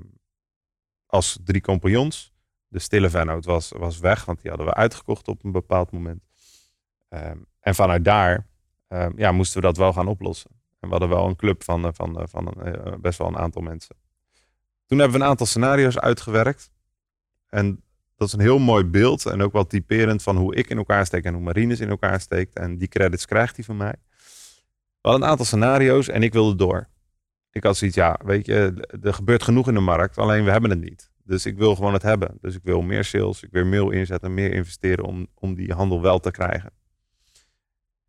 als drie compagnons. De stille vennoot was, was weg, want die hadden we uitgekocht op een bepaald moment. Ehm, en vanuit daar ehm, ja, moesten we dat wel gaan oplossen. En we hadden wel een club van, eh, van, eh, van eh, best wel een aantal mensen. Toen hebben we een aantal scenario's uitgewerkt. En dat is een heel mooi beeld en ook wel typerend van hoe ik in elkaar steek en hoe Marines in elkaar steekt. En die credits krijgt hij van mij. We hadden een aantal scenario's en ik wilde door. Ik had zoiets, ja, weet je, er gebeurt genoeg in de markt, alleen we hebben het niet. Dus ik wil gewoon het hebben. Dus ik wil meer sales, ik wil meer inzetten, meer investeren om, om die handel wel te krijgen.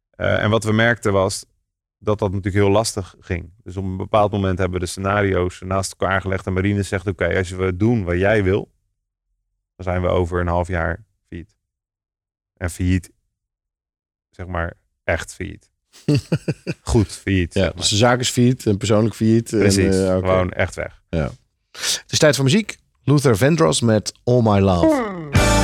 Eh, en wat we merkten was dat dat natuurlijk heel lastig ging. Dus op een bepaald moment hebben we de scenario's naast elkaar gelegd en Marine zegt, oké, als we doen wat jij wil, dan zijn we over een half jaar failliet. En failliet, zeg maar, echt failliet. [LAUGHS] Goed failliet. Ja, zeg maar. dus de zaak is failliet en persoonlijk failliet. en, eh, oké. gewoon echt weg. Ja. Het is tijd voor muziek. Luther Vandross met All My Love.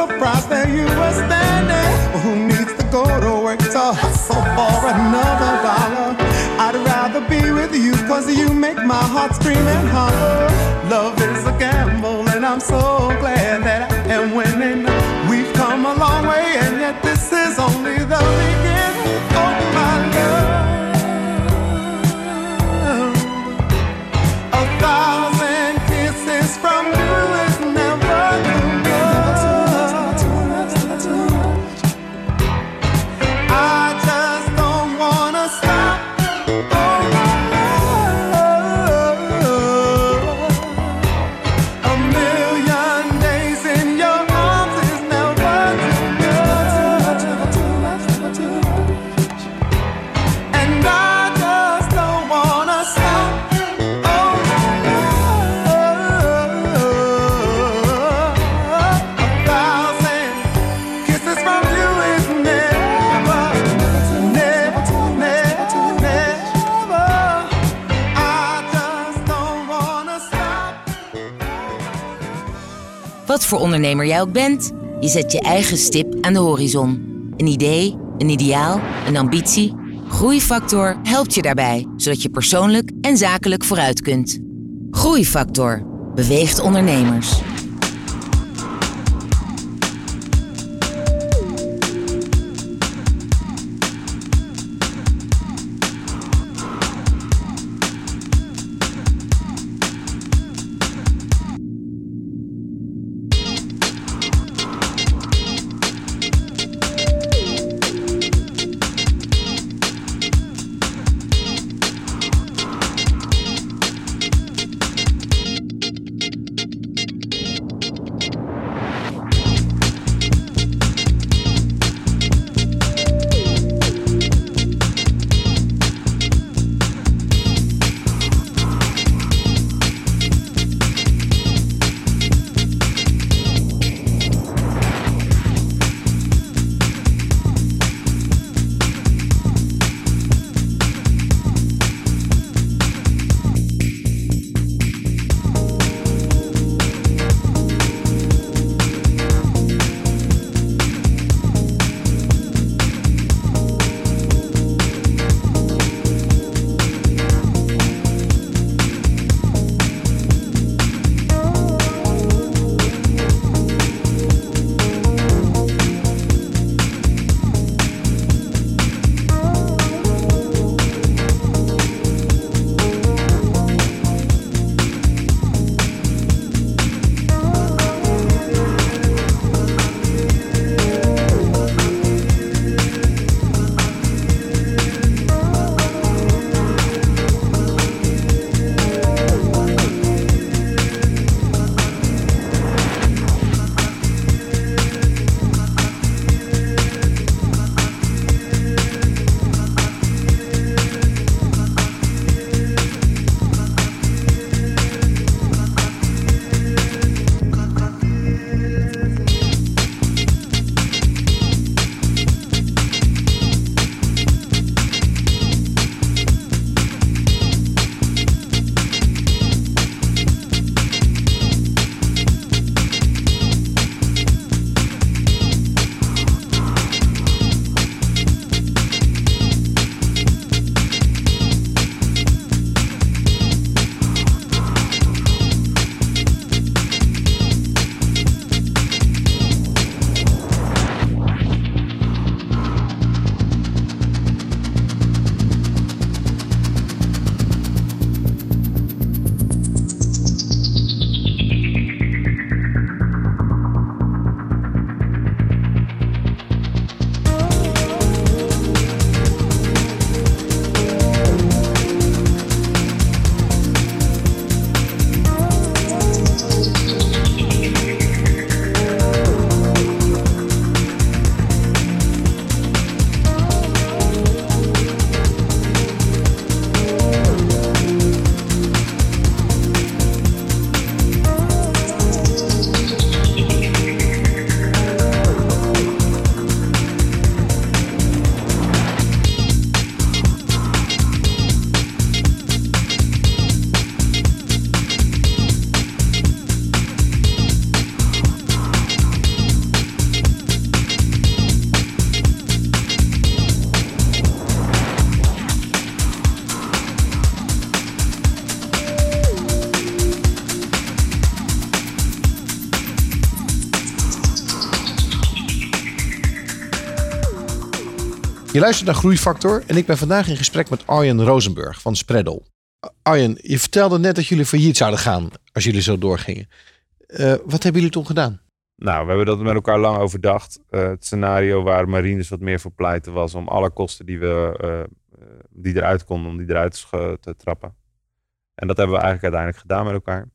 To my surprise, there you were standing. Who needs to go to work to hustle for another dollar? I'd rather be with you, cause you make my heart scream and holler. Love is a gamble, and I'm so glad that I am winning. We've come a long way, and yet this is only the beginning. Ondernemer jij ook bent, je zet je eigen stip aan de horizon. Een idee, een ideaal, een ambitie. Groeifactor helpt je daarbij, zodat je persoonlijk en zakelijk vooruit kunt. Groeifactor beweegt ondernemers. Je luistert naar Groeifactor en ik ben vandaag in gesprek met Arjen Rosenburg van Spreddel. Arjen, je vertelde net dat jullie failliet zouden gaan als jullie zo doorgingen. Eh, wat hebben jullie toen gedaan? Nou, we hebben dat met elkaar lang overdacht. Eh, het scenario waar Marines wat meer voor pleiten was om alle kosten die, we, eh, die eruit konden, om die eruit te trappen. En dat hebben we eigenlijk uiteindelijk gedaan met elkaar.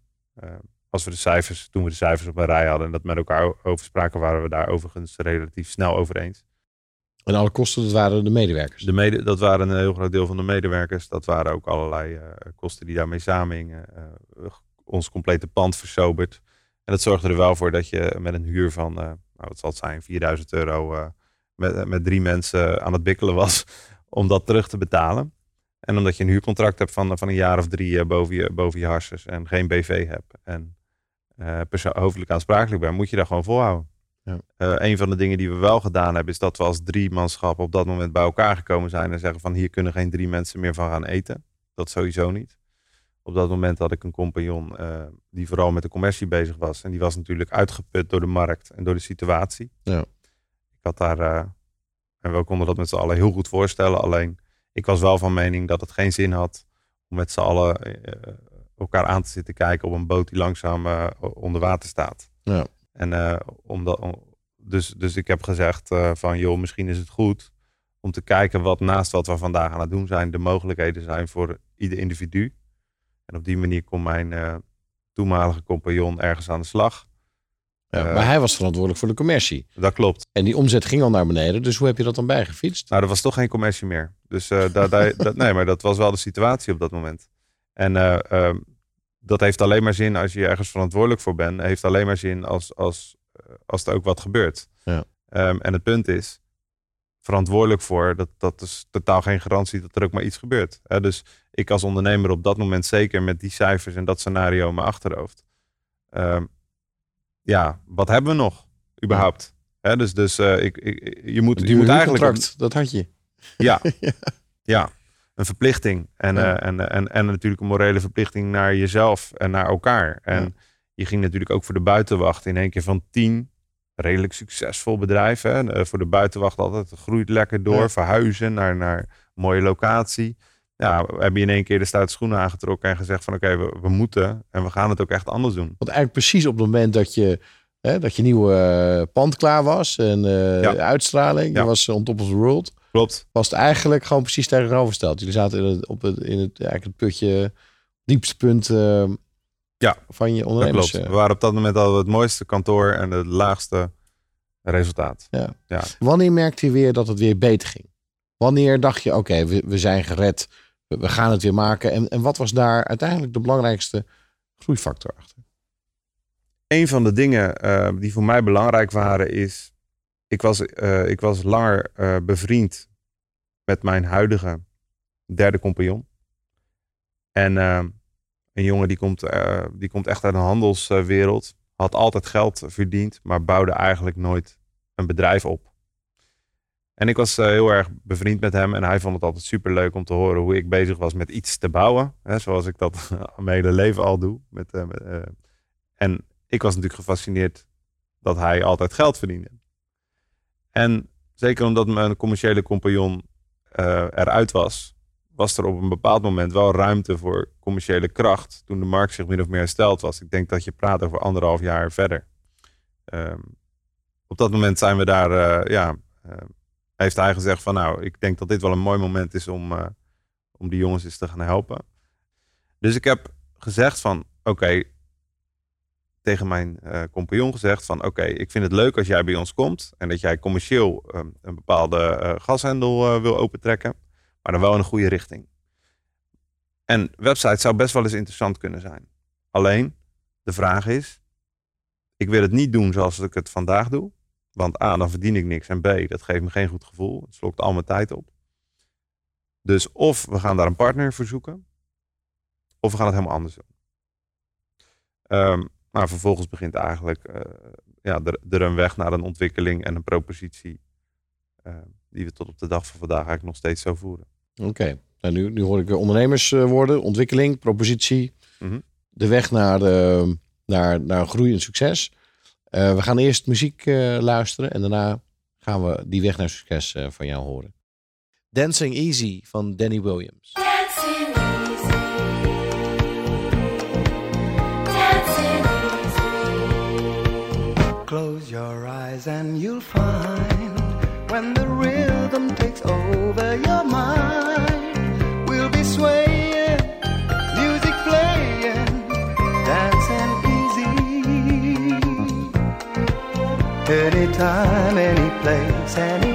Als we de cijfers, toen we de cijfers op een rij hadden en dat met elkaar over spraken, waren we daar overigens relatief snel over eens. En alle kosten, dat waren de medewerkers. De dat waren een heel groot deel van de medewerkers. Dat waren ook allerlei eh, kosten die daarmee samenhingen. Eh, ons complete pand versoberd. En dat zorgde er wel voor dat je met een huur van, eh, nou, wat zal het zijn, 4000 euro met, met drie mensen aan het bikkelen was [LAUGHS] om dat terug te betalen. En omdat je een huurcontract hebt van, van een jaar of drie boven, je, boven je harses en geen BV hebt. En perso- hoofdelijk aansprakelijk bent, moet je daar gewoon volhouden. Ja. Eh, een van de dingen die we wel gedaan hebben, is dat we als drie manschappen op dat moment bij elkaar gekomen zijn en zeggen van hier kunnen geen drie mensen meer van gaan eten. Dat sowieso niet. Op dat moment had ik een compagnon eh, die vooral met de commercie bezig was. En die was natuurlijk uitgeput door de markt en door de situatie. Ja. Ik had daar, eh, en we konden dat met z'n allen heel goed voorstellen. Alleen, ik was wel van mening dat het geen zin had om met z'n allen elkaar aan te zitten kijken op een boot die langzaam onder water staat. Ja. En eh, omdat, om- dus, dus ik heb gezegd eh, van joh, misschien is het goed om te kijken wat naast wat we vandaag aan het doen zijn, de mogelijkheden zijn voor ieder individu. En op die manier kon mijn eh, toenmalige compagnon ergens aan de slag. Ja, maar hij was verantwoordelijk voor de commercie. Dat klopt. En die omzet ging al naar beneden. Dus hoe heb je dat dan bijgefietst? Nou, er was toch geen commercie meer. Dus [LAUGHS] dat, nee, maar dat was wel de situatie op dat moment. En eh, ehm, dat heeft alleen maar zin als je ergens verantwoordelijk voor bent. Heeft alleen maar zin als, als, eh, als er ook wat gebeurt. Ja. Ehm, en het punt is, verantwoordelijk voor, dat, dat is totaal geen garantie dat er ook maar iets gebeurt. Dus ik als ondernemer op dat moment zeker met die cijfers en dat scenario in mijn achterhoofd. Ehm, ja, wat hebben we nog überhaupt? Hè, dus dus eh, ik, ik, je moet, je moet eigenlijk... contract, dat had je. Ja, [LAUGHS] ja. Een verplichting. En, Ja. eh, en, en, en natuurlijk een morele verplichting naar jezelf en naar elkaar. En Ja. je ging natuurlijk ook voor de buitenwacht in één keer van tien redelijk succesvol bedrijf. Hè? Eh, voor de buitenwacht altijd groeit lekker door. Ja. Verhuizen naar, naar mooie locatie. Ja, we hebben in één keer de stoute schoenen aangetrokken en gezegd van oké, we, we moeten en we gaan het ook echt anders doen. Want eigenlijk precies op het moment dat je, hè, dat je nieuwe eh, pand klaar was en eh, de uitstraling, je Ja. was on top of the world, Klopt. was het eigenlijk gewoon precies tegenovergesteld. Jullie zaten in het, op het, in het, eigenlijk het putje, diepste punt eh, Ja, van je ondernemers. klopt. eh. We waren op dat moment al het mooiste kantoor en het laagste resultaat. Ja. Ja. Wanneer merkte je weer dat het weer beter ging? Wanneer dacht je, oké, we, we zijn gered, we, we gaan het weer maken. En, en wat was daar uiteindelijk de belangrijkste groeifactor achter? een van de dingen eh, die voor mij belangrijk waren is... Ik was, eh, ik was langer eh, bevriend met mijn huidige derde compagnon. En eh, een jongen die komt, die komt echt uit een handelswereld. Had altijd geld verdiend, maar bouwde eigenlijk nooit een bedrijf op. En ik was heel erg bevriend met hem. En hij vond het altijd super leuk om te horen hoe ik bezig was met iets te bouwen. Hè, zoals ik dat [LAUGHS] mijn hele leven al doe. Met, met, en ik was natuurlijk gefascineerd dat hij altijd geld verdiende. En zeker omdat mijn commerciële compagnon eh, eruit was, was er op een bepaald moment wel ruimte voor commerciële kracht. Toen de markt zich min of meer hersteld was. Ik denk dat je praat over anderhalf jaar verder. Ehm, op dat moment zijn we daar, eh, ja, eh, heeft hij gezegd van nou, ik denk dat dit wel een mooi moment is om, om die jongens eens te gaan helpen. Dus ik heb gezegd van oké, tegen mijn eh, compagnon gezegd van oké, ik vind het leuk als jij bij ons komt en dat jij commercieel ehm, een bepaalde eh, gashendel eh, wil opentrekken, maar dan wel in een goede richting. En website zou best wel eens interessant kunnen zijn. Alleen, de vraag is, ik wil het niet doen zoals ik het vandaag doe. Want A, dan verdien ik niks. En B, dat geeft me geen goed gevoel. Het slokt al mijn tijd op. Dus of we gaan daar een partner voor zoeken. Of we gaan het helemaal anders doen. Ehm, maar vervolgens begint eigenlijk eh, ja, er, er een weg naar een ontwikkeling en een propositie. eh, die we tot op de dag van vandaag eigenlijk nog steeds zo voeren. Oké, nou, nu, nu hoor ik weer ondernemerswoorden, ontwikkeling, propositie, Mhm. de weg naar, de, naar, naar groei en succes. Eh, we gaan eerst muziek eh, luisteren en daarna gaan we die weg naar succes eh, van jou horen. Dancing Easy van Danny Williams. Your eyes and you'll find when the rhythm takes over your mind, we'll be swaying, music playing, dancing easy. Anytime, any place, anywhere.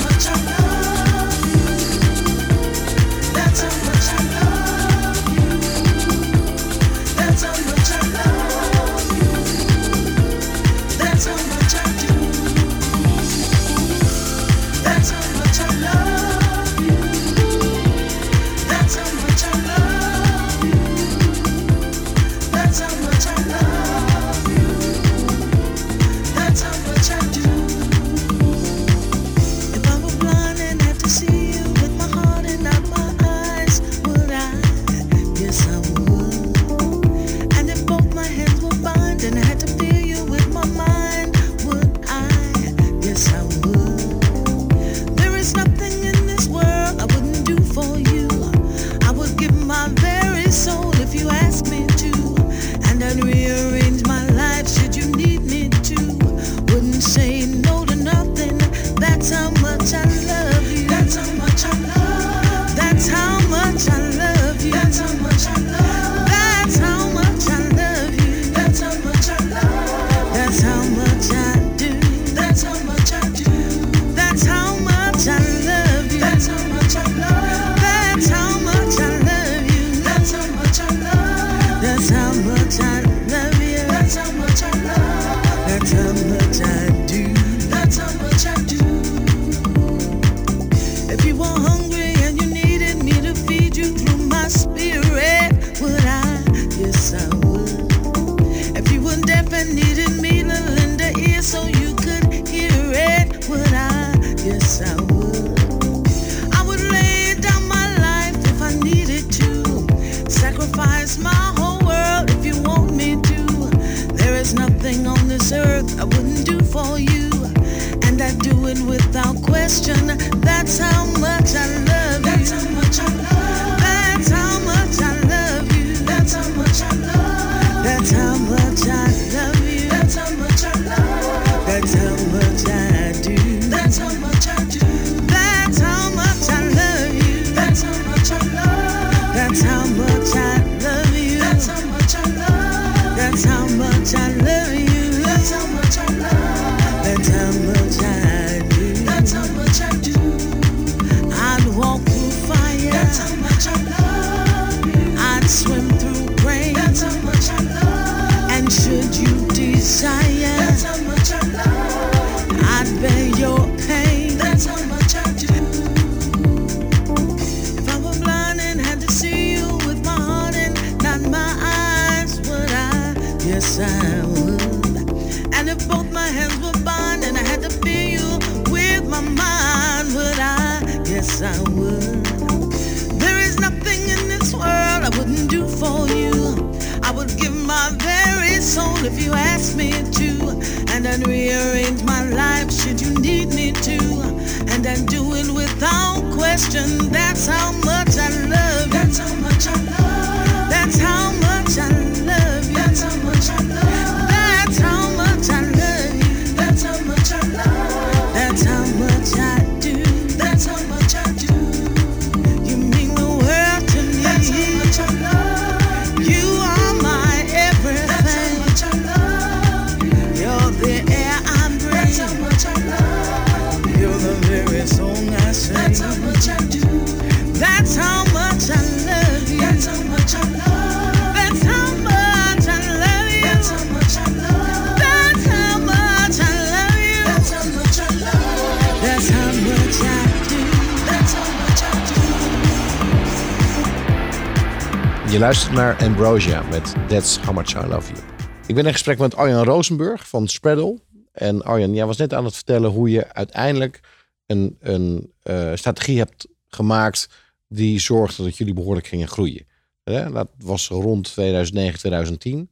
naar Ambrosia met That's How Much I Love You. Ik ben in gesprek met Arjan Rosenburg van Spreadle. En Arjan, jij was net aan het vertellen hoe je uiteindelijk een, een eh, strategie hebt gemaakt die zorgde dat jullie behoorlijk gingen groeien. Dat was rond 2009, 2010.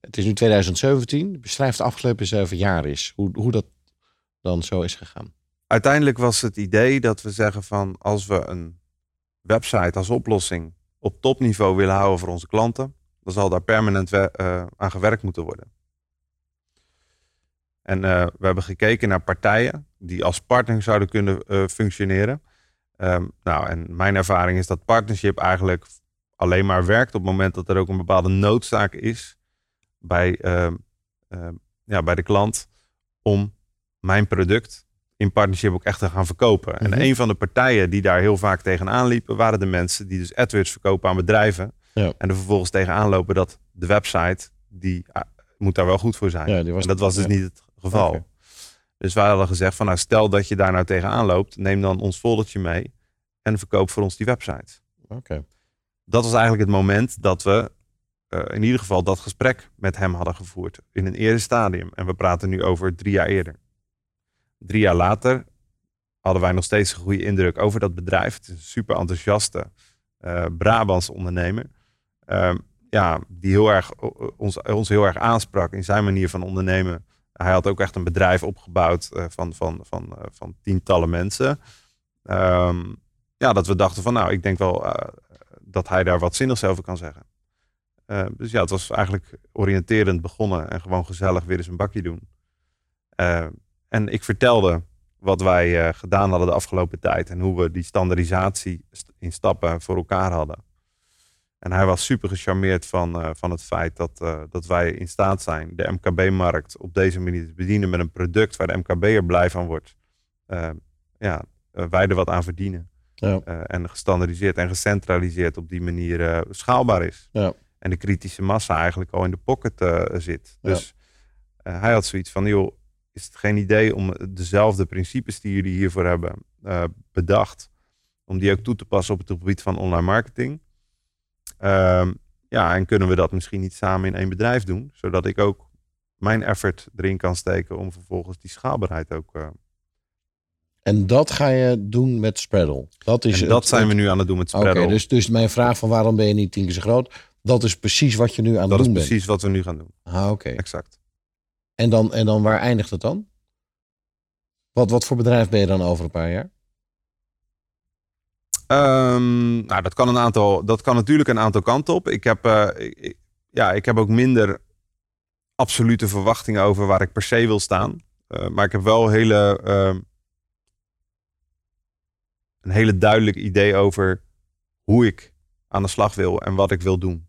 Het is nu 2017. Beschrijf de afgelopen zeven jaar is. Hoe, hoe dat dan zo is gegaan. Uiteindelijk was het idee dat we zeggen van als we een website als oplossing op topniveau willen houden voor onze klanten, dan zal daar permanent eh, aan gewerkt moeten worden. En eh, we hebben gekeken naar partijen die als partner zouden kunnen eh, functioneren. Ehm, nou, en mijn ervaring is dat partnership eigenlijk alleen maar werkt op het moment dat er ook een bepaalde noodzaak is bij, ehm, ehm, ja, bij de klant om mijn product in partnership ook echt te gaan verkopen. Mhm. En een van de partijen die daar heel vaak tegenaan liepen, waren de mensen die dus AdWords verkopen aan bedrijven. Ja. En er vervolgens tegenaan lopen dat de website, die ah, moet daar wel goed voor zijn. Ja, die was- en dat was dus ja. niet het geval. Dus wij hadden gezegd van nou stel dat je daar nou tegenaan loopt, neem dan ons foldertje mee en verkoop voor ons die website. Oké. Dat was eigenlijk het moment dat we eh, in ieder geval dat gesprek met hem hadden gevoerd in een eerder stadium. En we praten nu over drie jaar eerder. Drie jaar later hadden wij nog steeds een goede indruk over dat bedrijf. Het is een super enthousiaste eh Brabantse ondernemer. Ehm, ja, die heel erg, ons, ons heel erg aansprak in zijn manier van ondernemen. Hij had ook echt een bedrijf opgebouwd eh, van, van, van, eh, van tientallen mensen. Ehm, ja, dat we dachten van nou, ik denk wel dat hij daar wat zinnigs over kan zeggen. Eh, dus ja, het was eigenlijk oriënterend begonnen en gewoon gezellig weer eens een bakje doen. En ik vertelde wat wij eh, gedaan hadden de afgelopen tijd en hoe we die standaardisatie st- in stappen voor elkaar hadden. En hij was super gecharmeerd van, eh, van het feit dat, eh, dat wij in staat zijn de MKB-markt op deze manier te bedienen met een product waar de MKB'er blij van wordt. Ja, wij er wat aan verdienen. Ja. En gestandaardiseerd en gecentraliseerd op die manier schaalbaar is. Ja. En de kritische massa eigenlijk al in de pocket zit. Dus hij had zoiets van, joh, is het geen idee om dezelfde principes die jullie hiervoor hebben eh, bedacht, om die ook toe te passen op het gebied van online marketing? Ehm, ja, en kunnen we dat misschien niet samen in één bedrijf doen, zodat ik ook mijn effort erin kan steken om vervolgens die schaalbaarheid ook. eh, En dat ga je doen met Spreadle. Dat is en dat het- zijn we nu aan het doen met Oké, Spreadle. dus, dus mijn vraag van waarom ben je niet tien keer zo groot? Dat is precies wat je nu aan dat het is doen bent. precies wat we nu gaan doen. Ah, oké. Exact. En dan, en dan waar eindigt het dan? Wat, wat voor bedrijf ben je dan over een paar jaar? Ehm, nou, dat kan, een aantal, dat kan natuurlijk een aantal kanten op. Ik heb, eh, ja, ik heb ook minder absolute verwachtingen over waar ik per se wil staan. Eh, maar ik heb wel hele, ehm, een hele duidelijk idee over hoe ik aan de slag wil en wat ik wil doen.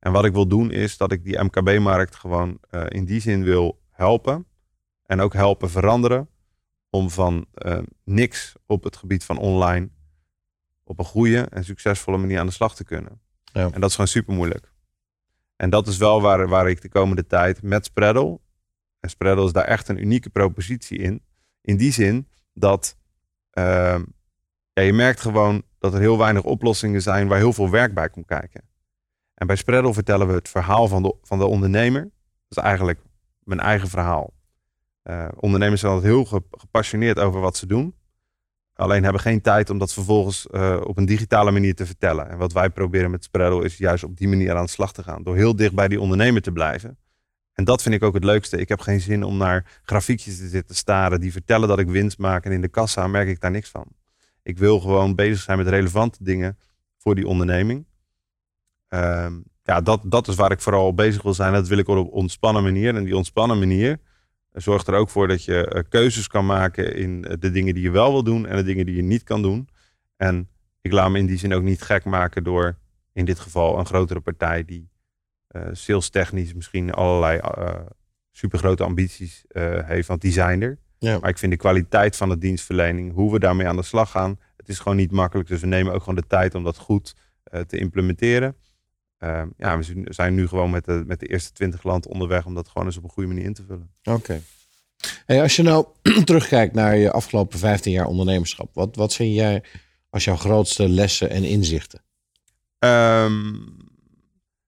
En wat ik wil doen is dat ik die MKB-markt gewoon eh, in die zin wil helpen. En ook helpen veranderen. Om van eh, niks op het gebied van online op een goede en succesvolle manier aan de slag te kunnen. Ja. En dat is gewoon super moeilijk. En dat is wel waar, waar ik de komende tijd met Spreadle. En Spreadle is daar echt een unieke propositie in. In die zin dat ehm, ja, je merkt gewoon dat er heel weinig oplossingen zijn waar heel veel werk bij komt kijken. En bij Spreadle vertellen we het verhaal van de, van de ondernemer. Dat is eigenlijk mijn eigen verhaal. Eh, ondernemers zijn altijd heel ge- gepassioneerd over wat ze doen. Alleen hebben geen tijd om dat vervolgens eh, op een digitale manier te vertellen. En wat wij proberen met Spreadle is juist op die manier aan de slag te gaan. Door heel dicht bij die ondernemer te blijven. En dat vind ik ook het leukste. Ik heb geen zin om naar grafiekjes te zitten staren die vertellen dat ik winst maak. En in de kassa merk ik daar niks van. Ik wil gewoon bezig zijn met relevante dingen voor die onderneming. Ehm, ja, dat, dat is waar ik vooral bezig wil zijn. Dat wil ik op een ontspannen manier. En die ontspannen manier zorgt er ook voor dat je eh, keuzes kan maken in eh, de dingen die je wel wil doen en de dingen die je niet kan doen. En ik laat me in die zin ook niet gek maken door in dit geval een grotere partij die sales technisch misschien allerlei supergrote ambities heeft, want die zijn er. Ja. Maar ik vind de kwaliteit van de dienstverlening, hoe we daarmee aan de slag gaan, het is gewoon niet makkelijk. Dus we nemen ook gewoon de tijd om dat goed te implementeren. Ehm, ja, we zijn- nu gewoon met de, met de eerste twintig landen onderweg om dat gewoon eens op een goede manier in te vullen. Oké. Hey, als je nou [CLEARS THROAT] terugkijkt naar je afgelopen 15 jaar ondernemerschap, wat, wat vind jij als jouw grootste lessen en inzichten? Ehm,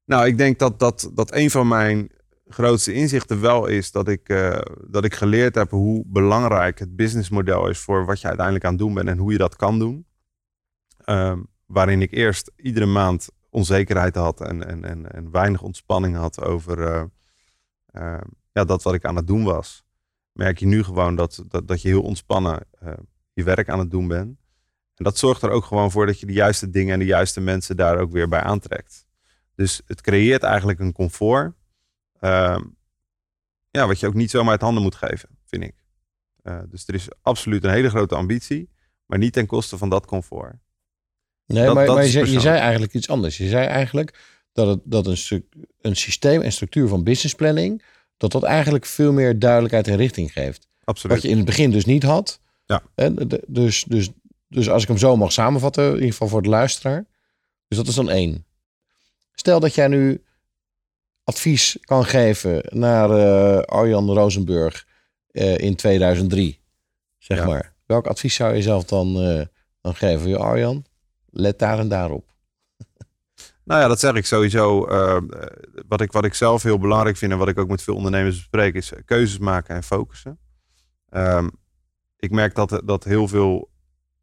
nou, ik denk dat, dat, dat een van mijn grootste inzichten wel is dat ik, eh, dat ik geleerd heb hoe belangrijk het businessmodel is voor wat je uiteindelijk aan het doen bent en hoe je dat kan doen. Ehm, waarin ik eerst iedere maand onzekerheid had en, en, en, en weinig ontspanning had over eh, eh, ja, dat wat ik aan het doen was. Merk je nu gewoon dat, dat, dat je heel ontspannen eh, je werk aan het doen bent. En dat zorgt er ook gewoon voor dat je de juiste dingen en de juiste mensen daar ook weer bij aantrekt. Dus het creëert eigenlijk een comfort. ehm, ja, wat je ook niet zomaar uit handen moet geven, vind ik. Dus er is absoluut een hele grote ambitie, maar niet ten koste van dat comfort. Nee, Dat- maar, dat maar je, je zei eigenlijk iets anders. Je zei eigenlijk dat, het, dat een, stuk, een systeem en structuur van business planning, dat dat eigenlijk veel meer duidelijkheid en richting geeft. Absoluut. Wat je in het begin dus niet had. Ja. En de- dus, dus, dus als ik hem zo mag samenvatten, in ieder geval voor de luisteraar. Dus dat is dan één. Stel dat jij nu advies kan geven naar eh, Arjan Rosenburg eh, in 2003, zeg Ja. maar. Welk advies zou je zelf dan, eh, dan geven? Ja, Arjan, let daar en daarop. [LAUGHS] Nou ja, dat zeg ik sowieso. eh, eh, wat, ik, wat ik zelf heel belangrijk vind en wat ik ook met veel ondernemers bespreek, is keuzes maken en focussen. Ehm, ik merk dat, dat heel veel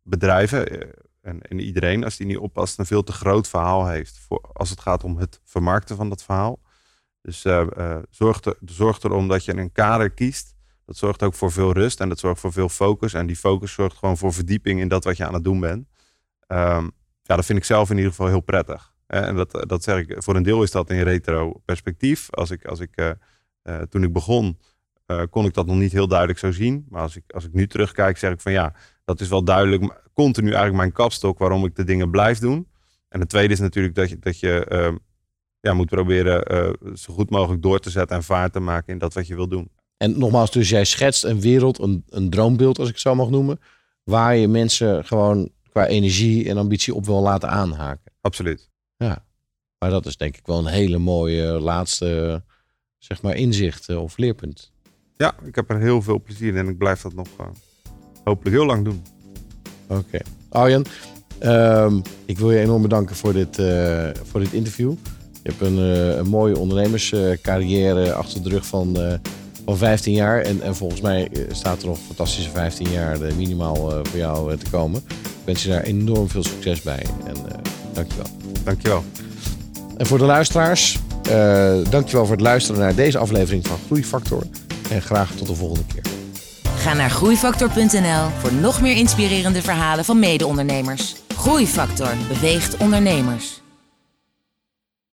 bedrijven eh, en, en iedereen, als die niet oppast, een veel te groot verhaal heeft voor, als het gaat om het vermarkten van dat verhaal. Dus eh, eh, zorg, er, zorg erom dat je een kader kiest. Dat zorgt ook voor veel rust en dat zorgt voor veel focus. En die focus zorgt gewoon voor verdieping in dat wat je aan het doen bent. Ehm, ja, dat vind ik zelf in ieder geval heel prettig. En dat, dat zeg ik, voor een deel is dat in retro perspectief. Als ik, als ik, eh, eh, toen ik begon, eh, kon ik dat nog niet heel duidelijk zo zien. Maar als ik, als ik nu terugkijk, zeg ik van ja, dat is wel duidelijk. Continu eigenlijk mijn kapstok waarom ik de dingen blijf doen. En het tweede is natuurlijk dat je, dat je ehm, ja, moet proberen zo goed mogelijk door te zetten en vaart te maken in dat wat je wil doen. En nogmaals, dus jij schetst een wereld, een, een droombeeld, als ik het zo mag noemen, waar je mensen gewoon qua energie en ambitie op wil laten aanhaken. Absoluut. Ja, maar dat is denk ik wel een hele mooie laatste, zeg maar, inzicht eh, of leerpunt. Ja, ik heb er heel veel plezier in en ik blijf dat nog eh, hopelijk heel lang doen. Oké. Arjan, ehm, ik wil je enorm bedanken voor dit, eh, voor dit interview. Je hebt een, een mooie ondernemerscarrière achter de rug van, van 15 jaar. En, en volgens mij eh, staat er nog fantastische 15 jaar eh, minimaal eh, voor jou te komen. Ik wens je daar enorm veel succes bij. En uh, dankjewel. Dankjewel. En voor de luisteraars, eh dankjewel voor het luisteren naar deze aflevering van Groeifactor. En graag tot de volgende keer. Ga naar groeifactor.nl voor nog meer inspirerende verhalen van mede-ondernemers. Groeifactor beweegt ondernemers.